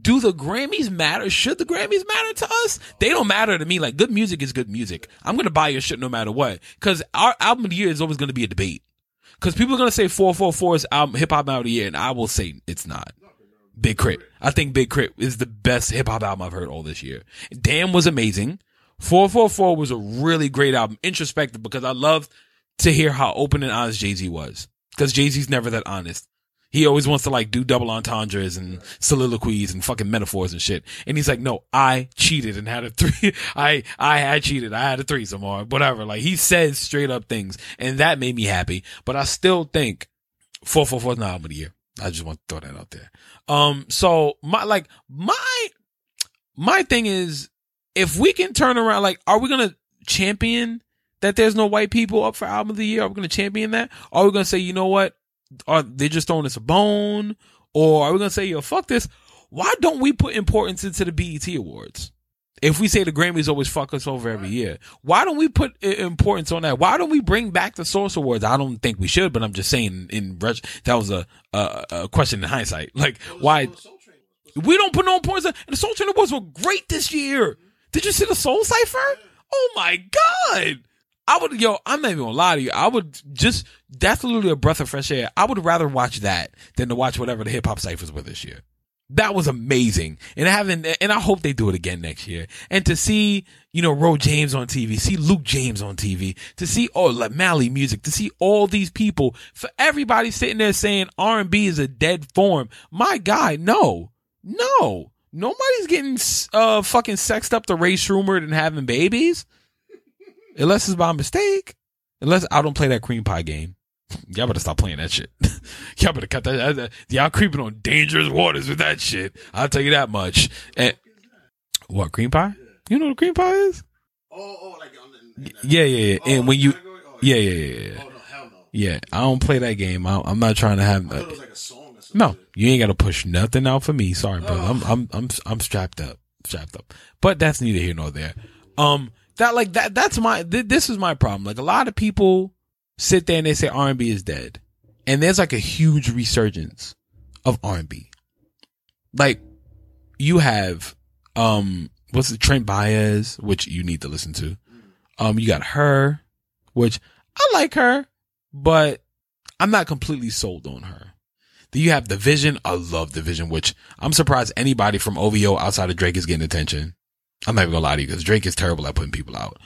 do the Grammys matter? Should the Grammys matter to us? They don't matter to me. Like, good music is good music. I'm to buy your shit no matter what. Cause our album of the year is always to be a debate. Cause people are to say 444 is hip hop album of the year. And I will say it's not. Big Crit. I think Big K.R.I.T. is the best hip hop album I've heard all this year. Damn was amazing. 444 was a really great album, introspective, because I love to hear how open and honest Jay Z was. Because Jay Z's never that honest. He always wants to like do double entendres and soliloquies and fucking metaphors and shit. And he's like, no, I cheated and had a three. I, I had cheated. I had a threesome or whatever. Like he says straight up things and that made me happy. But I still think 444 is not album of the year. I just want to throw that out there. Um, so my, like, my, my thing is, if we can turn around, like, are we going to champion that there's no white people up for album of the year? Are we going to champion that? Are we going to say, you know what? Are they just throwing us a bone? Or are we going to say, yo, fuck this? Why don't we put importance into the BET awards? If we say the Grammys always fuck us over every year, why don't we put importance on that? Why don't we bring back the Source Awards? I don't think we should, but I'm just saying in that was a, a a question in hindsight. Like why Soul Train was- we don't put no importance. on- And the Soul Train Awards were great this year. Mm-hmm. Did you see the Soul Cipher? Oh my god! I would yo. I'm not even gonna lie to you. I would just that's literally a breath of fresh air. I would rather watch that than to watch whatever the hip hop ciphers were this year. That was amazing. And having, and I hope they do it again next year. And to see, you know, Ro James on TV, see Luke James on TV, to see, oh, like Mali Music, to see all these people, for everybody sitting there saying R&B is a dead form. My guy, no, no, nobody's getting, uh, fucking sexed up to race Schumer and having babies. Unless it's by mistake. Unless I don't play that cream pie game. Y'all better stop playing that shit. Y'all better cut that. that- Y'all creeping on dangerous waters with that shit. I'll tell you that much. And what cream pie? You know what cream pie is? Oh, oh, like on the, in the- Yeah, yeah, yeah. oh, And when you. Oh, yeah, yeah, yeah, yeah. Oh no, hell no. Yeah, I don't play that game. I, I'm not trying to have. I thought it was like a song. No, you ain't got to push nothing out for me. Sorry, bro. I'm I'm I'm I'm strapped up, strapped up. But that's neither here nor there. Um, that like that that's my th- this is my problem. Like a lot of people sit there and they say R&B is dead, and there's like a huge resurgence of R&B. Like you have um what's it Trent Baez, which you need to listen to. Um, you got her, which I like her, but I'm not completely sold on her. Then you have dvsn. I love dvsn, which I'm surprised anybody from OVO outside of Drake is getting attention. I'm not even gonna lie to you because Drake is terrible at putting people out.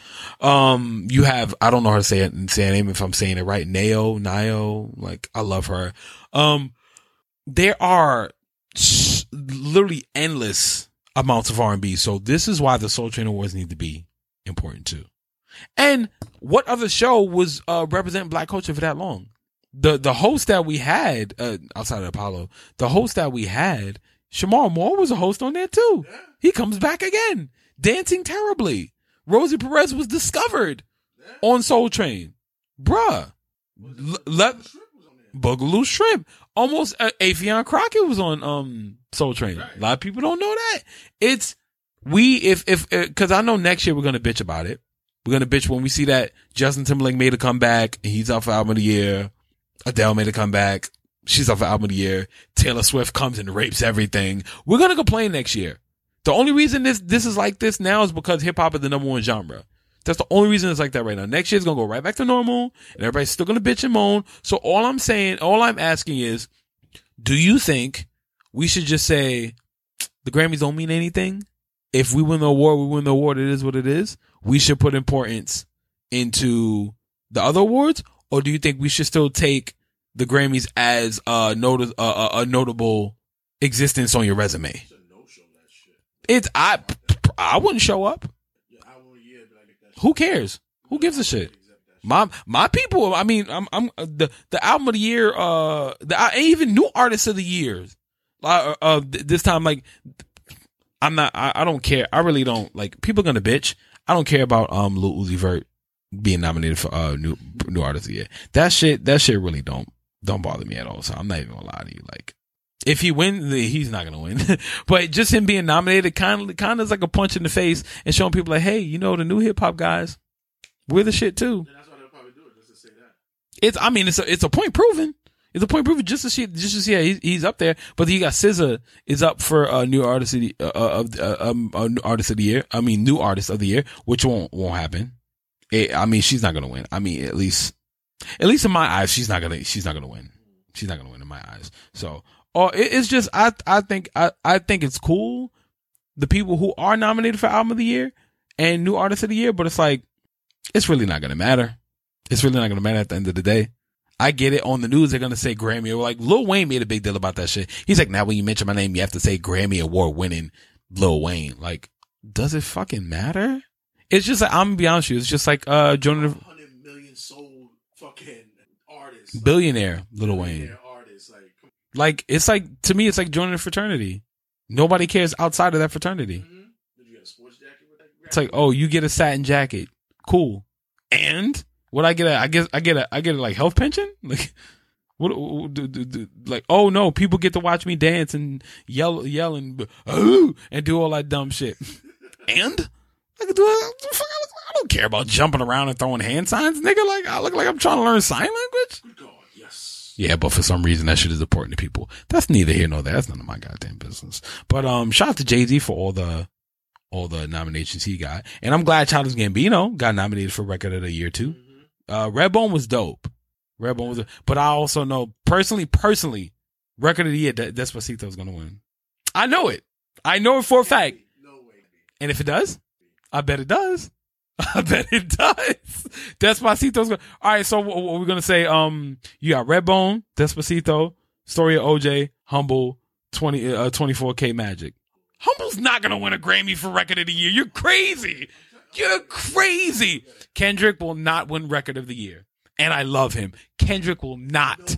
Um, you have I don't know how to say it, say her name if I'm saying it right. Nao, Nio, like I love her. Um, there are literally endless amounts of R&B. So this is why the Soul Train Awards need to be important too. And what other show was uh representing black culture for that long? The the host that we had uh, outside of Apollo, the host that we had, Shemar Moore was a host on there too. He comes back again, dancing terribly. Rosie Perez was discovered on Soul Train, bruh. L- let Boogaloo Shrimp. Almost uh, Affion Crockett was on um Soul Train. A lot of people don't know that. It's we if if because I know next year we're gonna bitch about it. We're gonna bitch when we see that Justin Timberlake made a comeback and he's up for album of the year. Adele made a comeback. She's up for album of the year. Taylor Swift comes and rapes everything. We're gonna complain next year. The only reason this this is like this now is because hip hop is the number one genre. That's the only reason it's like that right now. Next year year's gonna go right back to normal, and everybody's still gonna bitch and moan. So all I'm saying, all I'm asking is, do you think we should just say the Grammys don't mean anything? If we win the award, we win the award. It is what it is. We should put importance into the other awards, or do you think we should still take the Grammys as a, not- a, a, a notable existence on your resume? It's a no show that shit. It's I I wouldn't show up. I I. Who cares? Who gives a shit? My my people. I mean, I'm I'm uh, the the album of the year. Uh, the uh, even new artists of the years. Uh, uh, this time, like, I'm not. I, I don't care. I really don't. Like, people gonna bitch. I don't care about um Lil Uzi Vert being nominated for uh new new artist of the year. That shit. That shit really don't don't bother me at all. So I'm not even gonna lie to you. Like, if he wins, he's not gonna win. but just him being nominated, kind of kind of is like a punch in the face and showing people like, hey, you know, the new hip hop guys, we're the shit too. And that's why they'll probably do it just to say that. It's I mean it's a it's a point proven. It's a point proven just to see just to see yeah, he's, he's up there. But you got SZA is up for a new artist of the uh, of uh, um a artist of the year. I mean new artist of the year, which won't won't happen. It, I mean she's not gonna win. I mean at least at least in my eyes she's not gonna she's not gonna win. She's not gonna win in my eyes. So or it, it's just I I think I I think it's cool the people who are nominated for album of the year and new artist of the year, but it's like it's really not gonna matter. It's really not gonna matter at the end of the day. I get it. On the news, they're gonna say Grammy. Or like Lil Wayne made a big deal about that shit. He's like, now when you mention my name, you have to say Grammy award winning Lil Wayne. Like, does it fucking matter? It's just like I'm gonna be honest with you. It's just like uh Jonah Hundred million sold fucking artists. like, billionaire Lil Wayne. billionaire Artists like. it's like to me, it's like joining a fraternity. Nobody cares outside of that fraternity. Mhm. Did you get a sports jacket with that? It's like, oh, you get a satin jacket, cool. And what I get? A, I guess I get a I get a like health pension. Like what? what- do- do- do- Like oh no, people get to watch me dance and yell yell and oh and do all that dumb shit. And I can do it. I don't care about jumping around and throwing hand signs, nigga. Like I look like I'm trying to learn sign language. Good God, yes. Yeah, but for some reason that shit is important to people. That's neither here nor there. That's none of my goddamn business. But um, shout out to Jay Z for all the all the nominations he got, and I'm glad Childish Gambino got nominated for Record of the Year too. Uh, Redbone was dope. Redbone was, but I also know personally, personally, Record of the Year, De- Despacito is gonna win. I know it. I know it for a fact. No way. And if it does, I bet it does. I bet it does. Despacito's going All right, so what what we're gonna say? Um, you got Redbone, Despacito, Story of OJ, Humble, 20, uh, 24K Magic. Humble's not gonna win a Grammy for Record of the Year. You're crazy. You're crazy. Kendrick will not win Record of the Year. and I love him. Kendrick will not.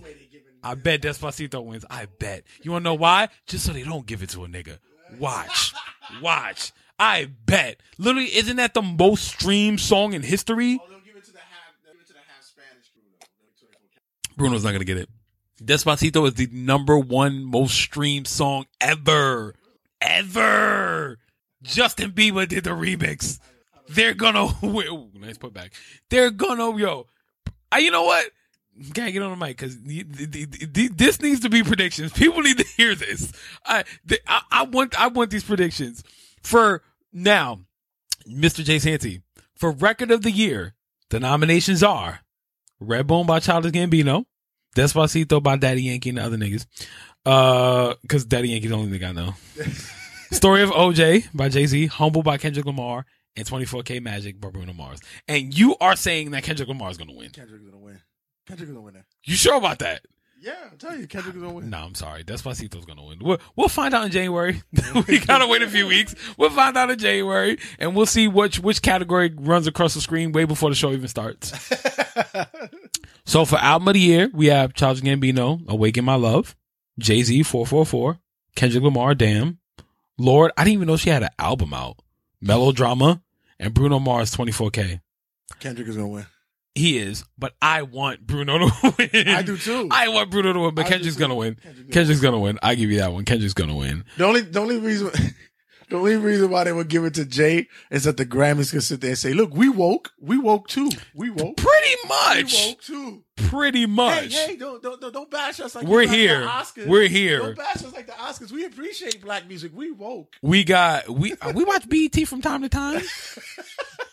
I bet Despacito wins. I bet. You wanna know why? Just so they don't give it to a nigga. Watch. Watch. I bet. Literally, isn't that the most streamed song in history? Oh, they'll give it to the half. They'll give it to the half Spanish Bruno. They'll give it to Bruno's not gonna get it. Despacito is the number one most streamed song ever. Ever. Justin Bieber did the remix. They're gonna. Ooh, nice putback. They're gonna, yo. Uh, you know what? Gotta get on the mic because this needs to be predictions. People need to hear this. I, I, I want, I want these predictions for now. Mr. Jay Santee, for record of the year, the nominations are Redbone by Childish Gambino, Despacito by Daddy Yankee and the other niggas. Uh, cause Daddy Yankee's the only nigga I know. Story of OJ by Jay Z, Humble by Kendrick Lamar, and 24K Magic by Bruno Mars. And you are saying that Kendrick Lamar is gonna win. Kendrick's gonna win. Kendrick's gonna win that. You sure about that? Yeah, I'm telling you, Kendrick is gonna win. No, I'm sorry. that's Despacito's gonna win. We'll, we'll find out in January. we gotta wait a few weeks. We'll find out in January, and we'll see which which category runs across the screen way before the show even starts. So for album of the year, we have Charles Gambino, "Awaken My Love," Jay Z, "444," Kendrick Lamar, "Damn," Lorde. I didn't even know she had an album out. Melodrama and Bruno Mars, "24K." Kendrick is gonna win. He is, but I want Bruno to win. I do too. I want Bruno to win, but I Kendrick's gonna win. Kendrick gonna Kendrick's gonna win. I give you that one. Kendrick's gonna win. The only the only reason the only reason why they would give it to Jay is that the Grammys can sit there and say, "Look, we woke, we woke too, we woke, Pretty much. we woke too." Pretty much. Hey, hey, don't don't don't, bash us like We're like here. The Oscars. We're here. Don't bash us like the Oscars. We appreciate black music. We woke. We got we we watch BET from time to time.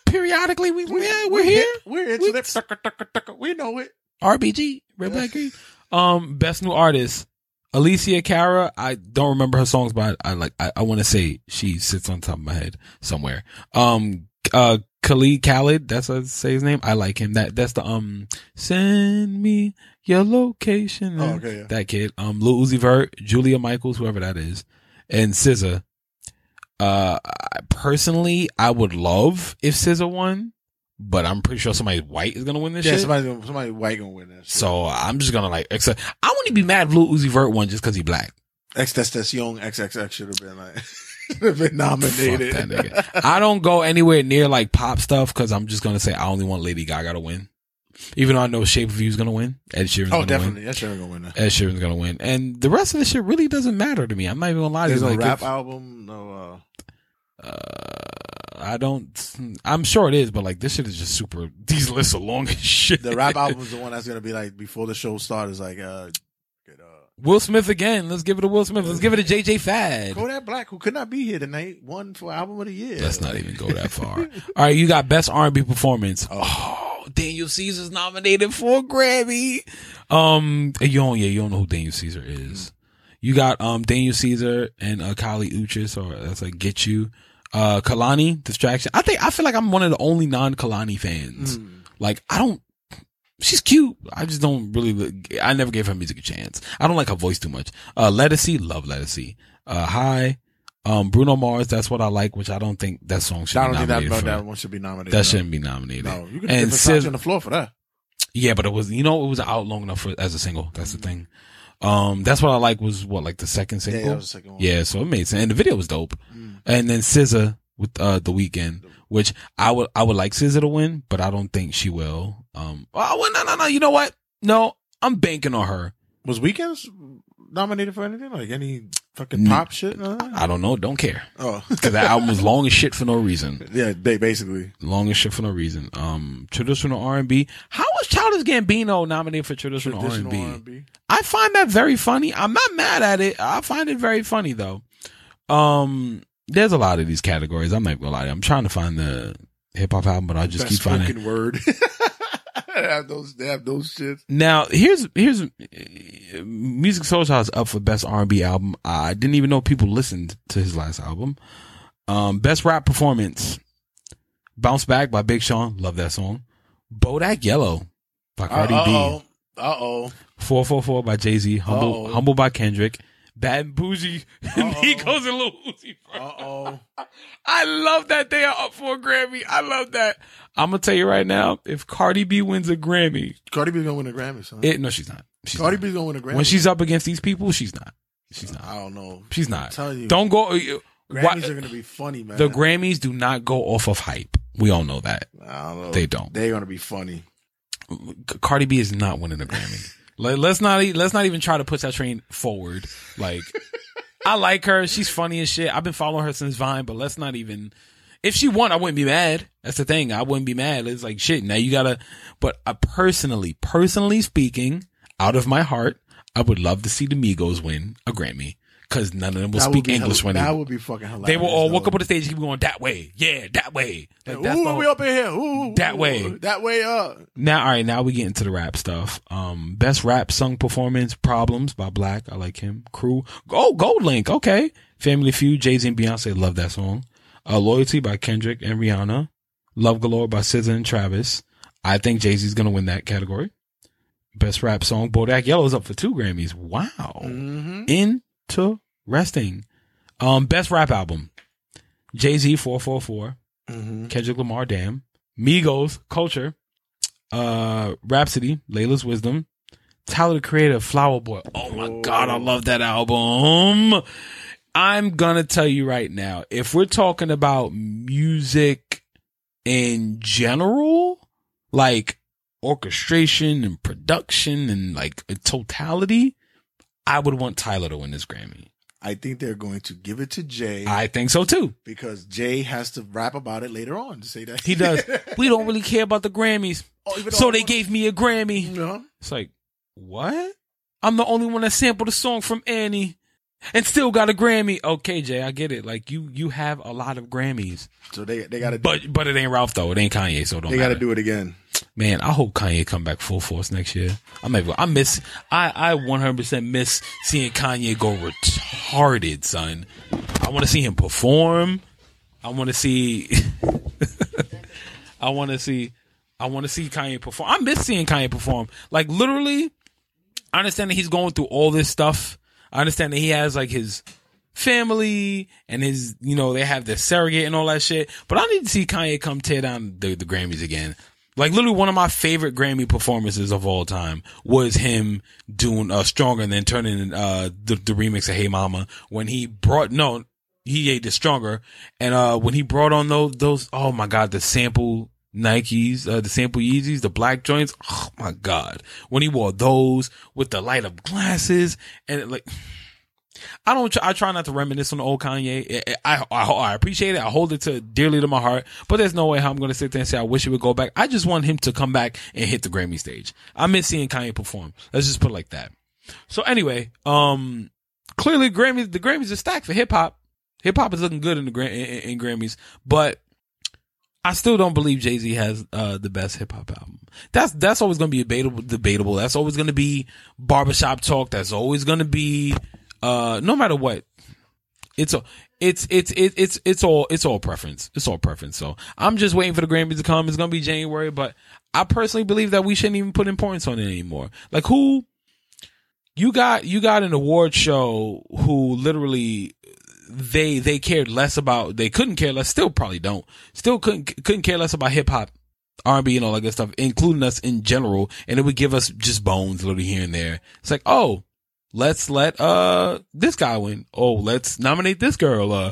Periodically, we yeah, we're here. We're into that it. We know it. RBG, Red Black Green. Um, best new artist, Alessia Cara. I don't remember her songs, but I, I like. I, I want to say she sits on top of my head somewhere. Um, uh, Khalid Khalid. That's how I say his name. I like him. That that's the um. Send me your location. Oh, okay, yeah. That kid. Um, Lil Uzi Vert, Julia Michaels, whoever that is, and SZA. Uh, personally, I would love if SZA won, but I'm pretty sure somebody white is gonna win this Yeah, shit. somebody somebody white gonna win this. So I'm just gonna like accept. I wouldn't be mad if Lil Uzi Vert won just because he black. X Testacion XXX should have been like should have been nominated. Fuck that nigga. I don't go anywhere near like pop stuff because I'm just gonna say I only want Lady Gaga to win. Even though I know Shape of You is gonna win, Ed Sheeran's oh, gonna definitely. win. That's sure gonna win that. Ed Sheeran's gonna win, and the rest of the shit really doesn't matter to me. I'm not even gonna lie to There's you. no Like, rap if- album. No. uh uh, I don't. I'm sure it is, but like this shit is just super. These lists are long as shit. The rap album is the one that's gonna be like before the show starts. Like uh, get, uh Will Smith again. Let's give it to Will Smith. Let's give it to JJ Fad. Kodak Black, who could not be here tonight, won for album of the year. Let's not even go that far. All right, you got best R&B performance. Oh. Oh, Daniel Caesar's nominated for a Grammy. Um, you don't, yeah, you don't know who Daniel Caesar is. You got um Daniel Caesar and uh, Kali Uchis, or that's like Get You. Uh, Kehlani Distraction. I think I feel like I'm one of the only non Kehlani fans. Mm. Like I don't. She's cute. I just don't really. I never gave her music a chance. I don't like her voice too much. Uh, Ledisi, love Ledisi. Uh, hi. Um, Bruno Mars, that's what I like, which I don't think that song should I don't think that, nominated no, that one should be nominated. that no. shouldn't be nominated. No, you can and give on the floor for that. yeah, but it was, you know, it was out long enough for, as a single. That's the thing. Um, that's what I like was what, like the second Yeah, single? the second. Yeah, so it made sense. And the video was dope. Mm. And then SZA with uh the weekend, which I would I would like SZA to win, but I don't think she will. Um oh well, no no no, you know what? No, I'm banking on her. Was Weekends nominated for anything? Like any fucking pop shit? No? I don't know, don't care. Oh, Cause that album was long as shit for no reason. yeah, they basically. Long as shit for no reason. Um traditional R and B. How was Childish Gambino nominated for traditional, Traditional R&B? R&B. I find that very funny. I'm not mad at it. I find it very funny though. Um, there's a lot of these categories. I'm not gonna lie. I'm trying to find the hip hop album, but I just Best keep finding. word. have those. They have those shits. Now here's here's Musiq Soul is up for best R&B album. I didn't even know people listened to his last album. Um, best rap performance, Bounce Back by Big Sean. Love that song. Bodak Yellow by Cardi Uh B. oh. Uh oh. 444 by Jay Z. Humble Uh-oh. Humble by Kendrick. Bad and Bougie, Migos and Lil Uzi. Uh oh. I love that they are up for a Grammy. I love that. I'm gonna tell you right now, if Cardi B wins a Grammy, Cardi B's gonna win a Grammy, son. it no, she's not. She's Cardi not. B's gonna win a Grammy. when she's up against these people, she's not. She's not. I don't know. She's not. telling you. Don't go. uh, Grammys why- are gonna be funny, man. the Grammys do not go off of hype. We all know that. I don't know. They don't. They're gonna be funny. Cardi B is not winning a Grammy. Let, let's not let's not even try to push that train forward. Like, I like her. She's funny as shit. I've been following her since Vine, but let's not even. If she won, I wouldn't be mad. That's the thing. I wouldn't be mad. It's like shit. Now you gotta. But I personally, personally speaking, out of my heart, I would love to see the Migos win a Grammy because none of them will That speak English when that they. would be fucking hilarious. They will all walk up on the stage and keep going that way. Yeah, that way. Like, that's Ooh, we up in here. Ooh, That ooh, way. That way up. Now, all right, now we get into the rap stuff. Um, best rap sung performance, "Problems" by 6LACK. I like him. Crew. Oh, GoldLink. Okay. Family Feud. Jay Z and Beyonce. Love that song. Uh, Loyalty by Kendrick and Rihanna. Love Galore by SZA and Travis. I think Jay Z's gonna win that category. Best rap song. Bodak Yellow is up for two Grammys. Wow. Mm-hmm. Interesting. Um, best rap album. Jay Z. Four Four Four. Mm-hmm. Kendrick Lamar, damn. Migos, Culture, uh, Rapsody, Laila's Wisdom, Tyler the Creator, Flower Boy. Oh my God, I love that album. I'm gonna tell you right now, if we're talking about music in general, like orchestration and production and like a totality, I would want Tyler to win this Grammy. I think they're going to give it to Jay I think so too. because Jay has to rap about it later on to say that He does. we don't really care about the Grammys. Oh, So they gave me a Grammy. No. It's like, what? I'm the only one that sampled a song from Annie and still got a Grammy. Okay, Jay, I get it. Like you, you have a lot of Grammys, So they they got to but but it ain't Ralph though. It ain't Kanye, so don't they got to do it again. Man, I hope Kanye come back full force next year. I'm able, I miss. I I 100 percent miss seeing Kanye go retarded, son. I want to see him perform. I want to see. I want to see. I want to see Kanye perform. I miss seeing Kanye perform. Like literally, I understand that he's going through all this stuff. I understand that he has like his family and his, you know, they have their surrogate and all that shit. But I need to see Kanye come tear down the, the Grammys again. Like literally one of my favorite Grammy performances of all time was him doing uh stronger and then turning uh the, the remix of Hey Mama when he brought no he ate the stronger and uh when he brought on those those oh my god the sample Nikes uh the sample Yeezys the black joints oh my god when he wore those with the light up glasses and like I don't. I try not to reminisce on the old Kanye. I, I I appreciate it. I hold it to dearly to my heart. But there's no way how I'm going to sit there and say I wish it would go back. I just want him to come back and hit the Grammy stage. I miss seeing Kanye perform. Let's just put it like that. So anyway, um, clearly Grammys the Grammys are stacked for hip hop. Hip hop is looking good in the in, in Grammys, but I still don't believe Jay Z has uh, the best hip hop album. That's that's always going to be debatable. Debatable. That's always going to be barbershop talk. That's always going to be uh, no matter what. It's a, it's it's it's it's it's all it's all preference. It's all preference. So I'm just waiting for the Grammys to come. It's gonna be January, but I personally believe that we shouldn't even put importance on it anymore. Like who you got you got an award show who literally they they cared less about they couldn't care less still probably don't still couldn't couldn't care less about hip hop R&B and all that good stuff including us in general and it would give us just bones a little here and there. It's like oh let's let uh this guy win. Oh let's nominate this girl uh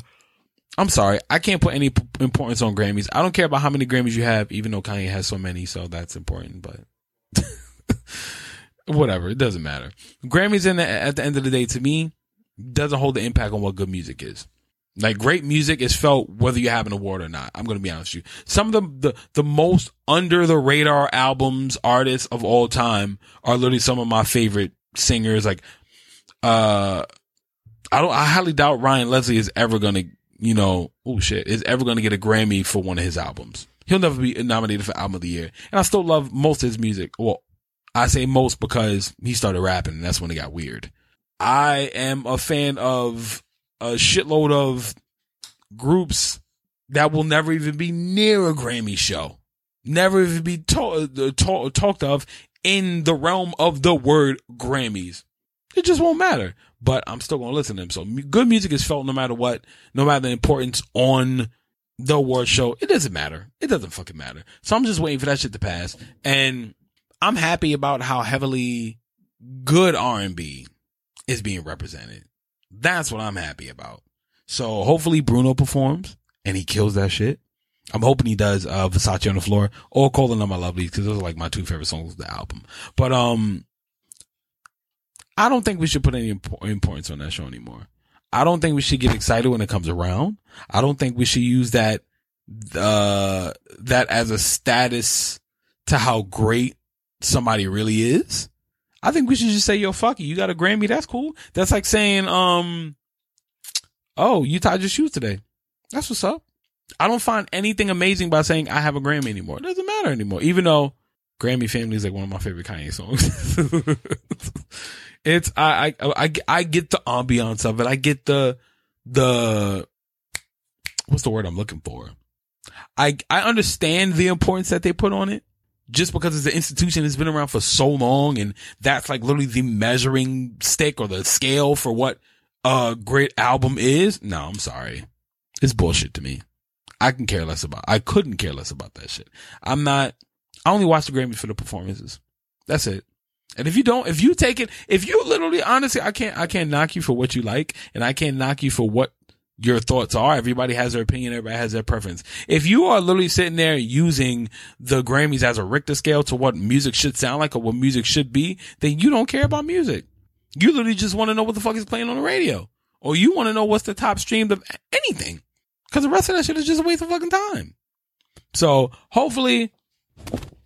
I'm sorry I can't put any p- importance on Grammys. I don't care about how many Grammys you have even though Kanye has so many so that's important but whatever it doesn't matter. Grammys in the, at the end of the day to me doesn't hold the impact on what good music is. Like great music is felt whether you have an award or not. I'm going to be honest with you. Some of the, the, the most under the radar albums, artists of all time are literally some of my favorite singers. Like, uh, I don't, I highly doubt Ryan Leslie is ever going to, you know, oh shit, is ever going to get a Grammy for one of his albums. He'll never be nominated for album of the year. And I still love most of his music. Well, I say most because he started rapping and that's when it got weird. I am a fan of a shitload of groups that will never even be near a Grammy show. Never even be ta- uh, ta- talked of in the realm of the word Grammys. It just won't matter. But I'm still gonna listen to them. So good music is felt no matter what, no matter the importance on the award show. It doesn't matter. It doesn't fucking matter. So I'm just waiting for that shit to pass. And I'm happy about how heavily good R&B is being represented. That's what I'm happy about. So hopefully Bruno performs and he kills that shit. I'm hoping he does uh Versace on the floor or Calling All My Lovelies because those are like my two favorite songs of the album. But um I don't think we should put any impo- importance on that show anymore. I don't think we should get excited when it comes around. I don't think we should use that uh that as a status to how great somebody really is. I think we should just say, yo, fuck you. You got a Grammy. That's cool. That's like saying, um, oh, you tied your shoes today. That's what's up. I don't find anything amazing by saying I have a Grammy anymore. It doesn't matter anymore. Even though Grammy Family is like one of my favorite Kanye songs. it's, I, I, I, I get the ambiance of it. I get the, the, what's the word I'm looking for? I, I understand the importance that they put on it just because it's an institution that's been around for so long and that's like literally the measuring stick or the scale for what a great album is. No, I'm sorry. It's bullshit to me. I can care less about, I couldn't care less about that shit. I'm not, I only watch the Grammys for the performances. That's it. And if you don't, if you take it, if you literally, honestly, I can't, I can't knock you for what you like and I can't knock you for what your thoughts are. Everybody has their opinion. Everybody has their preference. If you are literally sitting there using the Grammys as a Richter scale to what music should sound like or what music should be, then you don't care about music. You literally just want to know what the fuck is playing on the radio or you want to know what's the top streamed of anything because the rest of that shit is just a waste of fucking time. So hopefully,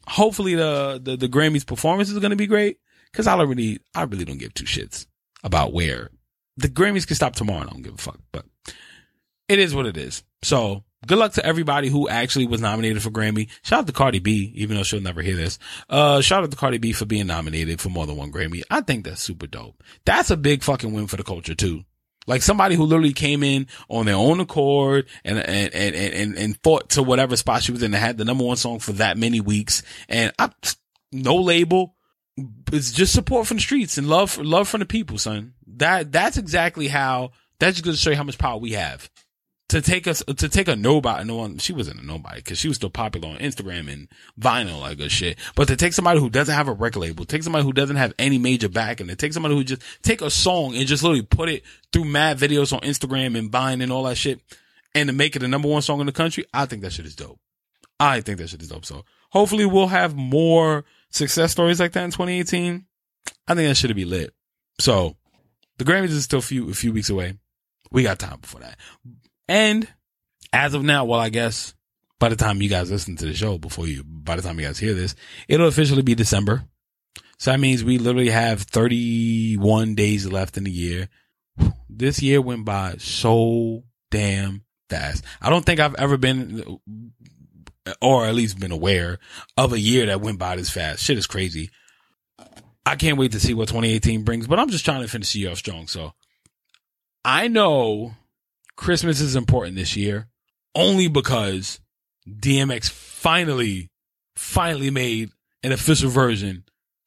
hopefully the, the, the Grammys performance is going to be great because I really, I really don't give two shits about where the Grammys can stop tomorrow. I don't give a fuck, but it is what it is. So good luck to everybody who actually was nominated for Grammy. Shout out to Cardi B, even though she'll never hear this. Uh, shout out to Cardi B for being nominated for more than one Grammy. I think that's super dope. That's a big fucking win for the culture too. Like somebody who literally came in on their own accord and, and, and, and, and fought to whatever spot she was in and had the number one song for that many weeks. And I, no label. It's just support from the streets and love, love from the people, son. That, that's exactly how, that's just going to show you how much power we have to take us to take a nobody no one she wasn't a nobody because she was still popular on Instagram and vinyl like a shit. But to take somebody who doesn't have a record label, take somebody who doesn't have any major backing, to take somebody who just take a song and just literally put it through mad videos on Instagram and Vine and all that shit, and to make it the number one song in the country, I think that shit is dope. I think that shit is dope. So hopefully we'll have more success stories like that in 2018. I think that should be lit. So the Grammys is still a few a few weeks away. We got time before that. And as of now, well, I guess by the time you guys listen to the show, before you, by the time you guys hear this, it'll officially be December. So that means we literally have 31 days left in the year. This year went by so damn fast. I don't think I've ever been, or at least been aware of a year that went by this fast. Shit is crazy. I can't wait to see what 2018 brings, but I'm just trying to finish the year off strong. So I know Christmas is important this year only because DMX finally, finally made an official version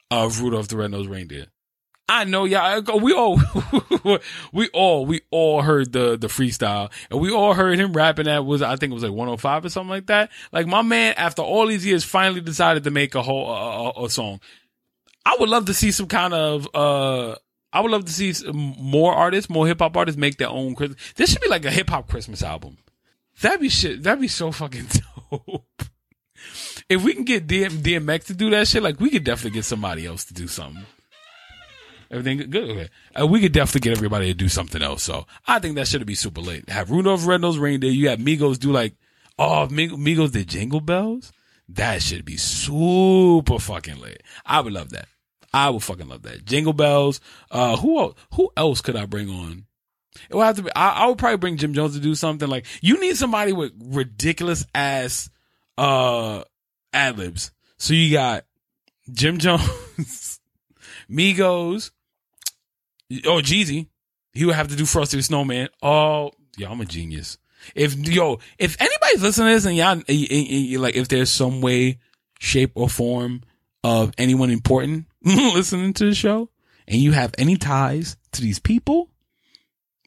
of Rudolph the Red-Nosed Reindeer. I know y'all, we all, we all, we all heard the, the freestyle and we all heard him rapping that was, I think it was like 105 or something like that. Like my man, after all these years, finally decided to make a whole, a, a song. I would love to see some kind of, uh, I would love to see more artists, more hip hop artists make their own Christmas. This should be like a hip hop Christmas album. That'd be shit. That'd be so fucking dope. if we can get DM, DMX to do that shit, like we could definitely get somebody else to do something. Everything good? Okay. Uh, we could definitely get everybody to do something else. So I think that should be super late. Have Rudolph Red-Nosed Reindeer. You have Migos do like, oh, Migos did Jingle Bells. That should be super fucking late. I would love that. I would fucking love that. Jingle bells. Uh, who else, who else could I bring on? It would have to be. I, I would probably bring Jim Jones to do something like. You need somebody with ridiculous ass uh ad libs. So you got Jim Jones, Migos, oh Jeezy. He would have to do Frosty the Snowman. Oh, yeah, I'm a genius. If yo, if anybody's listening to this and y'all like, if there's some way, shape, or form of anyone important listening to the show and you have any ties to these people,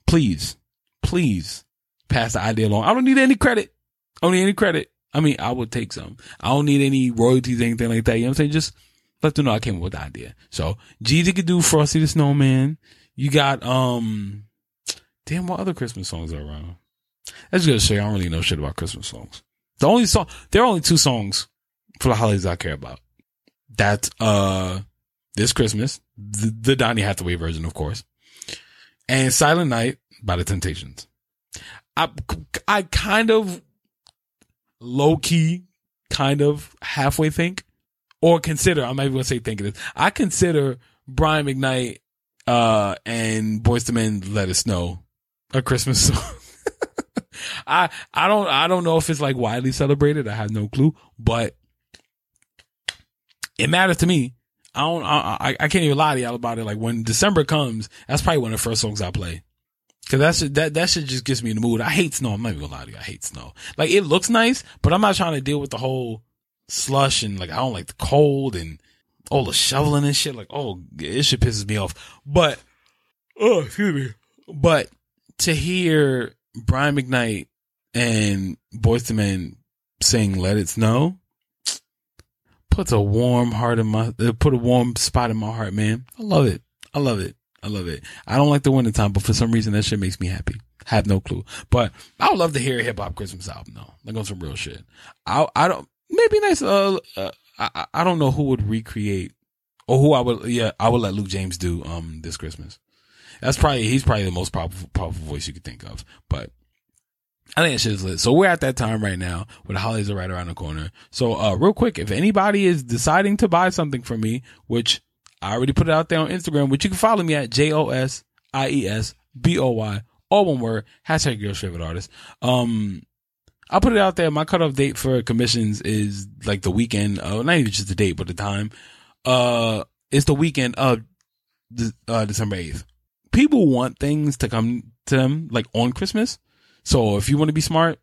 please, please pass the idea along. I don't need any credit. I don't need any credit. I mean, I would take some. I don't need any royalties, anything like that. You know what I'm saying? Just let them know I came up with the idea. So Jeezy could do Frosty the Snowman. You got, um, damn, what other Christmas songs are around? That's gonna show you I don't really know shit about Christmas songs. The only song, there are only two songs for the holidays I care about. That's, uh, This Christmas, the, the Donny Hathaway version, of course, and Silent Night by the Temptations. I, I kind of low key, kind of halfway think or consider, I'm not even gonna say think of this. I consider Brian McKnight, uh, and Boyz II Men Let It Snow a Christmas song. I, I don't, I don't know if it's like widely celebrated. I have no clue, but it matters to me. I don't, I, I, can't even lie to y'all about it. Like when December comes, that's probably one of the first songs I play. Cause that's, that, that shit just gets me in the mood. I hate snow. I'm not even gonna lie to you. I hate snow. Like it looks nice, but I'm not trying to deal with the whole slush and like, I don't like the cold and all the shoveling and shit. Like, oh, it shit pisses me off. But, oh, excuse me. But to hear Brian McKnight and Boyz II Men sing "Let It Snow" puts a warm heart in my put a warm spot in my heart, man. I love it. I love it. I love it. I don't like the wintertime, but for some reason that shit makes me happy. Have no clue, but I would love to hear a hip hop Christmas album though. Like on some real shit. I I don't maybe nice. Uh, uh I I don't know who would recreate or who I would. Yeah, I would let Luke James do um this Christmas. That's probably he's probably the most powerful, powerful voice you could think of. But I think shit is lit. So we're at that time right now where the holidays are right around the corner. So uh real quick, if anybody is deciding to buy something from me, which I already put it out there on Instagram, which you can follow me at J O S I E S B O Y, all one word, hashtag your favorite artist. Um I put it out there. My cutoff date for commissions is like the weekend, uh, not even just the date, but the time. Uh, it's the weekend of uh, December 8th people want things to come to them like on Christmas. So if you want to be smart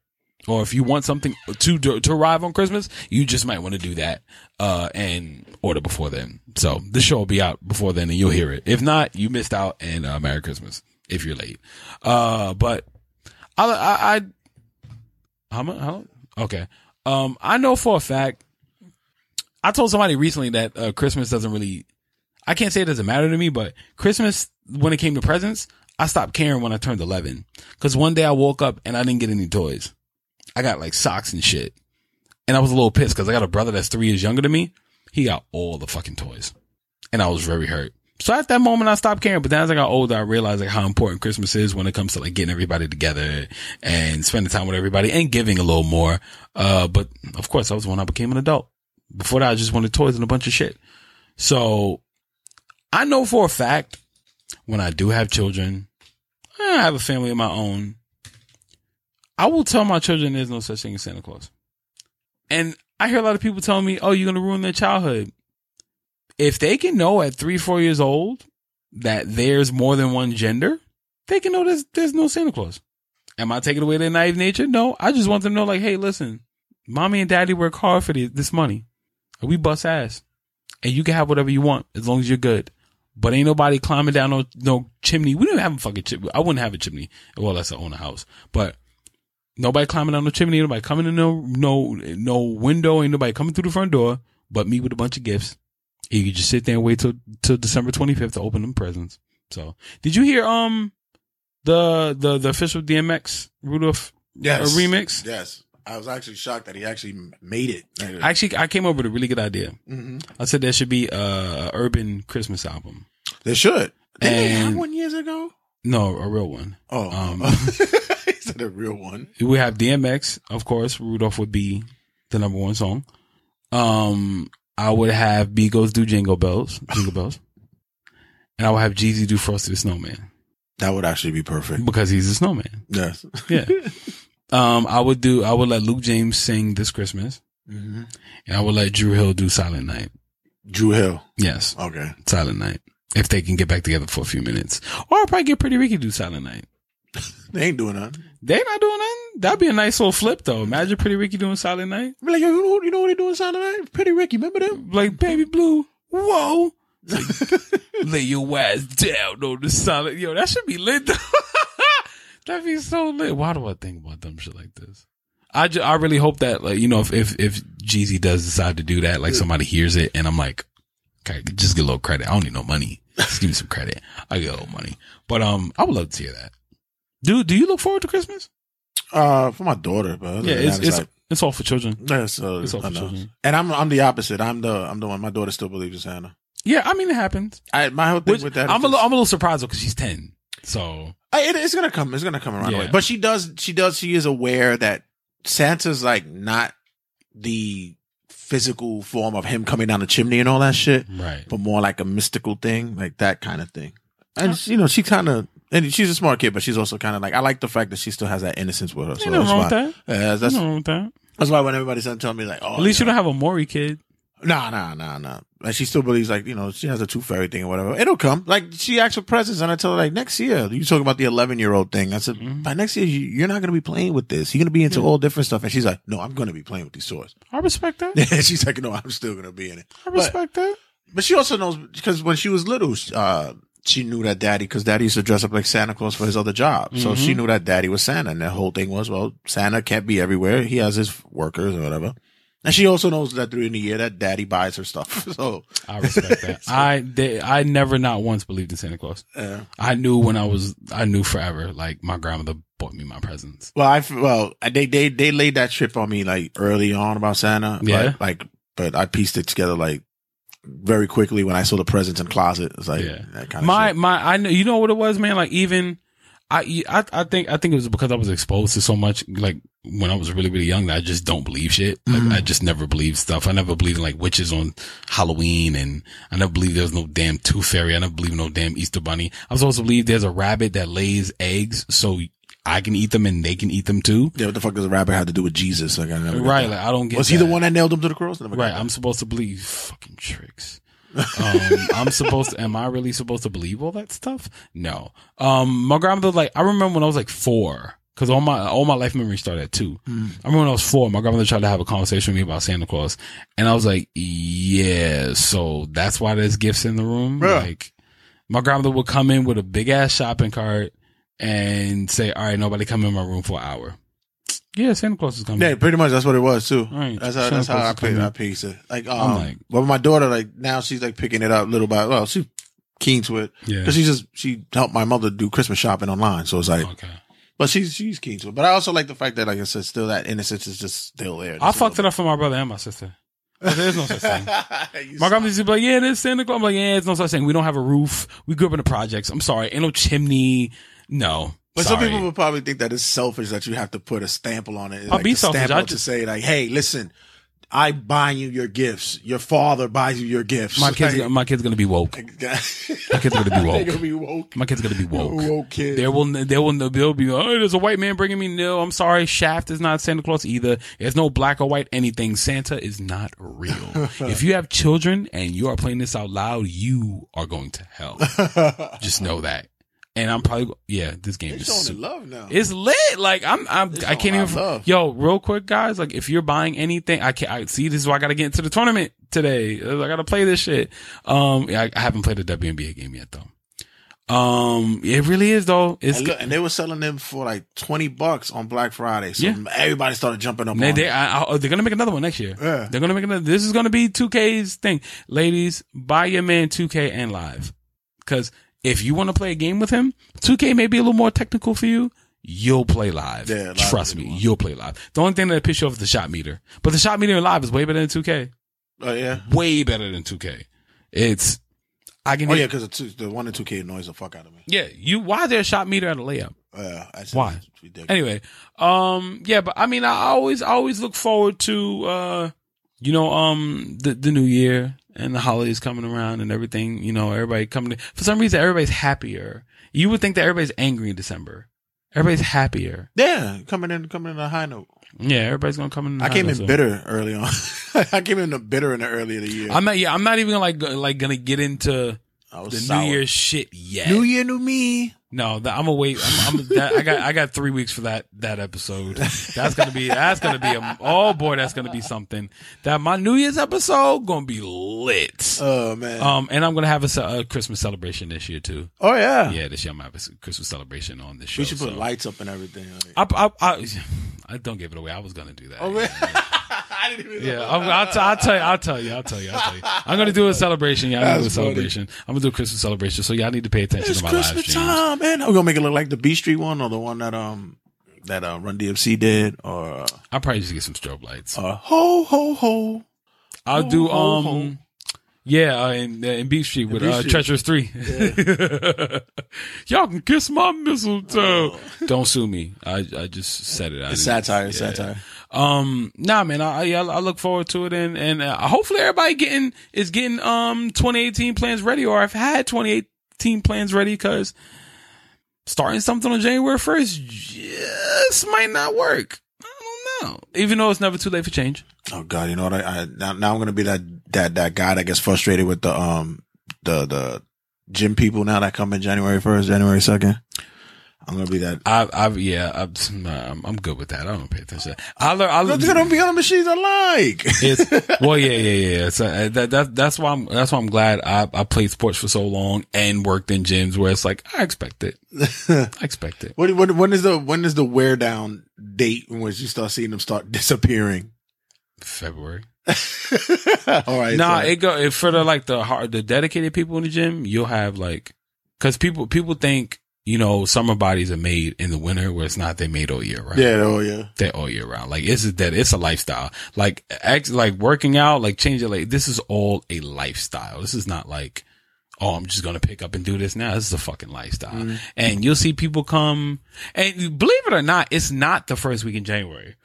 or if you want something to, to arrive on Christmas, you just might want to do that, uh, and order before then. So the show will be out before then and you'll hear it. If not, you missed out and, uh, Merry Christmas if you're late. Uh, but I, I, I how how, okay. Um, I know for a fact, I told somebody recently that, uh, Christmas doesn't really, I can't say it doesn't matter to me, but Christmas when it came to presents, I stopped caring when I turned 11. Cause one day I woke up and I didn't get any toys. I got like socks and shit. And I was a little pissed cause I got a brother that's three years younger than me. He got all the fucking toys. And I was very hurt. So at that moment, I stopped caring. But then as I got older, I realized like how important Christmas is when it comes to like getting everybody together and spending time with everybody and giving a little more. Uh, but of course, that was when I became an adult. Before that, I just wanted toys and a bunch of shit. So I know for a fact when I do have children, I have a family of my own. I will tell my children there's no such thing as Santa Claus. And I hear a lot of people telling me, oh, you're going to ruin their childhood. If they can know at three, four years old that there's more than one gender, they can know there's, there's no Santa Claus. Am I taking away their naive nature? No. I just want them to know, like, hey, listen, mommy and daddy work hard for this money. We bust ass. And you can have whatever you want as long as you're good. But ain't nobody climbing down no, no chimney. We don't have a fucking chimney. I wouldn't have a chimney. Well, that's to own a house. But nobody climbing down no chimney. Nobody coming in no, no, no window. Ain't nobody coming through the front door. But me with a bunch of gifts. You could just sit there and wait till, till December 25th to open them presents. So, did you hear, um, the, the, the official DMX Rudolph Yes. uh, remix? Yes. I was actually shocked that he actually made it. Actually, I came up with a really good idea. hmm I said there should be a, a urban Christmas album. They should. Didn't they have one years ago? No, a real one. Oh, Um, he said a real one. we have DMX, of course. Rudolph would be the number one song. Um, I would have Beagles do Jingle Bells, Jingle Bells, and I would have Jeezy do Frosty the Snowman That would actually be perfect. because he's a snowman. Yes. Yeah. um, I would do. I would let Luke James sing this Christmas, hmm and I would let Dru Hill do Silent Night. Dru Hill. Yes, Okay. Silent Night. If they can get back together for a few minutes, or I'll probably get Pretty Ricky do Silent Night. They ain't doing nothing. They not doing nothing. That'd be a nice little flip, though. Imagine Pretty Ricky doing Silent Night. Be like, yo, you know, you know what they doing Saturday night? Pretty Ricky, remember them? like baby blue. Whoa, Lay your ass down on the solid. Yo, that should be lit. though. That'd be so lit. Why do I think about dumb shit like this? I, ju- I really hope that like you know if if if Jeezy does decide to do that, like somebody hears it and I'm like, just get a little credit. I don't need no money. Just give me some credit. I get a little money. But um, I would love to hear that. Do Do you look forward to Christmas? Uh, for my daughter, but Yeah, it's that, it's like, it's all for children. yeah, so, it's all for children. And I'm I'm the opposite. I'm the I'm the one. My daughter still believes in Santa. Yeah, I mean it happens. I my whole thing Which, with that. I'm a little, I'm a little surprised because she's ten. So I- it, it's gonna come. It's gonna come around. Yeah. away. But she does. She does. She is aware that Santa's like not the physical form of him coming down the chimney and all that shit, right. but more like a mystical thing, like that kind of thing. And you know, she kind of. And she's a smart kid, but she's also kind of like I like the fact that she still has that innocence with her. So Ain't that's wrong why. with that. Yeah, Ain't that's nothing wrong with that. that's why when everybody's telling me like, oh, At least you know, don't have a Maury kid. Nah, nah, nah, nah. Like she still believes like, you know, she has a tooth fairy thing or whatever. It'll come. Like she asked for presents and I tell her like next year, you talking about the 11 year old thing. I said, Mhm. by next year, you, you're not going to be playing with this. You're going to be into all different stuff. And she's like, no, I'm going to be playing with these toys. I respect that. And she's like, no, I'm still going to be in it. I respect that. But she also knows because when she was little, uh, she knew that daddy, cause daddy used to dress up like Santa Claus for his other job. So she knew that daddy was Santa. And the whole thing was, well, Santa can't be everywhere. He has his workers or whatever. And she also knows that during the year that daddy buys her stuff. So, I respect that. I they, I never not once believed in Santa Claus. uh, I knew when I was I knew forever. Like my grandmother bought me my presents. Well, I f- well they they they laid that trip on me like early on about Santa. but, Yeah. like, but I pieced it together like very quickly when I saw the presents in the closet. It's like Yeah. that kind of My shit. my I know you know what it was, man. Like even I I I think I think it was because I was exposed to so much. Like when I was really really young, that I just don't believe shit. Like Mhm. I just never believed stuff. I never believed in like witches on Halloween, and I never believed there was no damn tooth fairy. I never believed in no damn Easter bunny. I was supposed to believe there's a rabbit that lays eggs, so I can eat them and they can eat them too. Yeah, what the fuck does a rabbit have to do with Jesus? Like, I never Right? Like I don't get. was he the one that nailed him to the cross? Right. I'm supposed to believe fucking tricks. Um, I'm supposed to, am I really supposed to believe all that stuff? No. Um, my grandmother, like, I remember when I was like four, cause all my, all my life memories started at two. I remember when I was four, my grandmother tried to have a conversation with me about Santa Claus. And I was like, yeah, so that's why there's gifts in the room. Yeah. Like, my grandmother would come in with a big ass shopping cart and say, all right, nobody come in my room for an hour. Yeah, Santa Claus is coming. Yeah, pretty much that's what it was too. Right. That's how Santa that's how Claus I is pick, coming. I piece it. Like, I'm um, like- but my daughter, like now she's like picking it up little by well, she's keen to it Yeah. because she just she helped my mother do Christmas shopping online, so it's like, Okay. but she's she's keen to it. But I also like the fact that, like I said, still that innocence is just still there. I fucked it up for my brother and my sister. There's no such thing. My grandma used to be like, yeah, there's Santa Claus. I'm like, yeah, it's no such thing. We don't have a roof. We grew up in the projects. I'm sorry. Ain't no chimney. No. But Sorry. some people would probably think that it's selfish that you have to put a stamp on it. I'll be to selfish. stamp I out to say like, hey, listen, I buy you your gifts. Your father buys you your gifts. my kids, Like, my kids gonna be woke. my kids are gonna be woke. gonna be woke. My kids gonna be woke. Woke kids. There will, there will, they'll be, oh, there's a white man bringing me no. I'm sorry. Shaft is not Santa Claus either. There's no black or white anything. Santa is not real. if you have children and you are playing this out loud, you are going to hell. Just know that. And I'm probably, yeah, this game They're is showing super love now. It's lit. Like I'm, I'm, They're I can't even. love. Yo, real quick, guys. Like if you're buying anything, I can't. I see. This is why I got to get into the tournament today. I got to play this shit. Um, I, I haven't played a WNBA game yet though. Um, it really is though. It's and, look, and they were selling them for like twenty bucks on Black Friday. So Yeah. everybody started jumping up they, on they, I, they're gonna make another one next year. Yeah. They're gonna make another. This is gonna be 2K's thing, ladies. Buy your man 2K and live, because if you want to play a game with him, 2K may be a little more technical for you. You'll play live. Yeah, live Trust me, you'll play live. The only thing that piss you off is the shot meter, but the shot meter in live is way better than 2K. Oh yeah. Way better than 2K. It's I can. Oh yeah, because the, one and two K annoys the fuck out of me. yeah. You why is there a shot meter at a layup? Yeah, that's Why? Anyway, um, yeah, but I mean, I always, I always look forward to, uh, you know, um, the the new year and the holidays coming around and everything. You know, everybody coming. To, for some reason, everybody's happier. You would think that everybody's angry in December. Everybody's happier. Yeah, coming in, coming in a high note. Yeah, everybody's gonna come in. I came in so- bitter early on. I came in the bitter in the early of the year. I'm not. Yeah, I'm not even like like gonna get into I was the sour. New Year's shit yet. New Year, new me. No, that, I'm gonna wait. I'm, I'm that, I got I got three weeks for that that episode. That's gonna be that's gonna be a oh boy, that's gonna be something. That my New Year's episode gonna be lit. Oh man. Um, and I'm gonna have a, a Christmas celebration this year too. oh yeah. Yeah, this year I'm gonna have a Christmas celebration on this show. We should put so- lights up and everything. Like. I, I, I, I don't give it away. I was gonna do that. Oh man. I didn't even. Yeah, I'm, I'll, t- I'll tell you. I'll tell you. I'll tell you. I'll tell you. I'm gonna do a celebration. Yeah, I'm gonna do a That's funny. celebration. I'm gonna do a Christmas celebration. So y'all need to pay attention It's to my live Christmas streams. time, man. We're gonna make it look like the Beat Street one or the one that um that uh, Run DMC did or uh, I'll probably just get some strobe lights. uh, ho ho ho. I'll do ho, um, ho. yeah, uh, in uh, in Beat Street with Beach uh, Street. Treacherous Three. Y'all can kiss my mistletoe. Don't sue me. I I just said it. I Oh. It's didn't- satire. It's yeah. satire. Um, nah, man, I, I I look forward to it, and and uh, hopefully everybody getting is getting um 2018 plans ready, or I've had 2018 plans ready because starting something on January 1st just might not work. I don't know, even though it's never too late for change. Oh god, you know what? I, I now, now I'm gonna be that that that guy that gets frustrated with the um the the gym people now that come in January first, January second. I'm gonna be that. I I've yeah, I'm nah, I'm, good with that. I don't pay attention. I learn. I Look at them the other machines I like. It's, well, yeah, yeah, yeah. So uh, that, that, that's why I'm, that's why I'm glad I, I played sports for so long and worked in gyms where it's like, I expect it. I expect it. When, when, when is the when is the wear down date which you start seeing them start disappearing? February. All right. Nah, so- it go if for the like the hard, the dedicated people in the gym, you'll have like, cause people, people think, you know, summer bodies are made in the winter where it's not. They made all year round. yeah. Oh yeah. They're all year round. Like it's a dead. It's a lifestyle. Like, ex, like working out, like changing, like this is all a lifestyle. This is not like, oh, I'm just gonna pick up and do this now. This is a fucking lifestyle. Mm-hmm. And you'll see people come, and believe it or not, it's not the first week in January.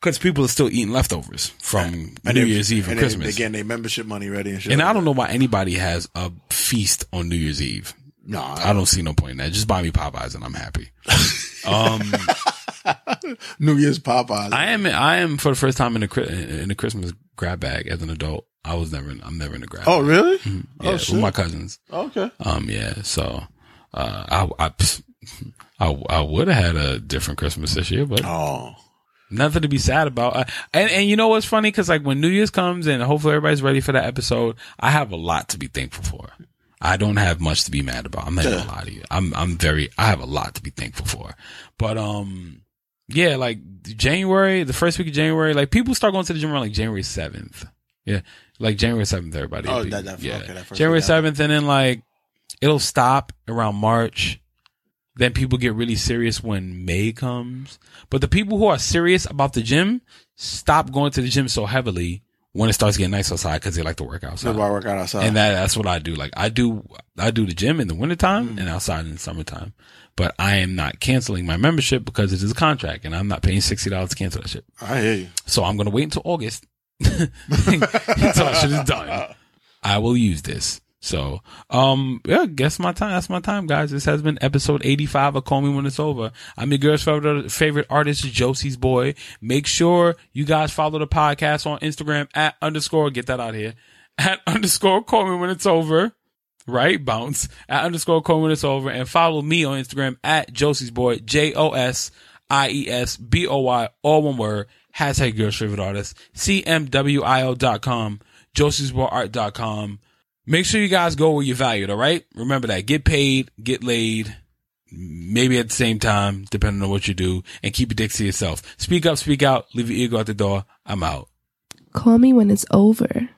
Cause people are still eating leftovers from New Year's Eve and, and Christmas. Again, they membership money ready and shit. and like I don't know why anybody has a feast on New Year's Eve. Nah, I don't see no point in that. Just buy me Popeyes and I'm happy. um, New Year's Popeyes. I am, I am for the first time in a, in a Christmas grab bag as an adult. I was never, in, I'm never in a grab. oh bag. really? Yeah, oh with my cousins. okay. Um, yeah. So, uh, I, I, I, I would have had a different Christmas this year, but Oh. nothing to be sad about. Uh, and and you know what's funny? Because like when New Year's comes and hopefully everybody's ready for that episode, I have a lot to be thankful for. I don't have much to be mad about. I'm not gonna lie to you. I'm I'm very. I have a lot to be thankful for. But um, yeah, like January, the first week of January, like people start going to the gym around like January seventh. Yeah, like January seventh, everybody. Oh, that- that- yeah, okay, that first January seventh, and then like it'll stop around March. Then people get really serious when May comes. But the people who are serious about the gym stop going to the gym so heavily when it starts getting nice outside because they like to work outside. Everybody work out outside. And that, that's what I do. Like I do, I do the gym in the wintertime mm-hmm. and outside in the summertime. But I am not canceling my membership because it is a contract and I'm not paying $60 to cancel that shit. I hear you. So I'm going to wait until August until that shit is done. I will use this. So, um, yeah, guess my time. That's my time, guys. This has been episode 85 of Call Me When It's Over. I'm your girl's favorite, favorite artist, Josie's boy. Make sure you guys follow the podcast on Instagram at underscore, get that out here, at underscore Call Me When It's Over. Right? Bounce at underscore Call Me When It's Over and follow me on Instagram at Josie's boy, J O S I E S B O Y, all one word. Hashtag girl's favorite artist, CMWIO.com, josiesboyart.com. Make sure you guys go where you're valued, all right? Remember that. Get paid, get laid, maybe at the same time, depending on what you do, and keep your dicks to yourself. Speak up, speak out, leave your ego at the door. I'm out. Call me when it's over.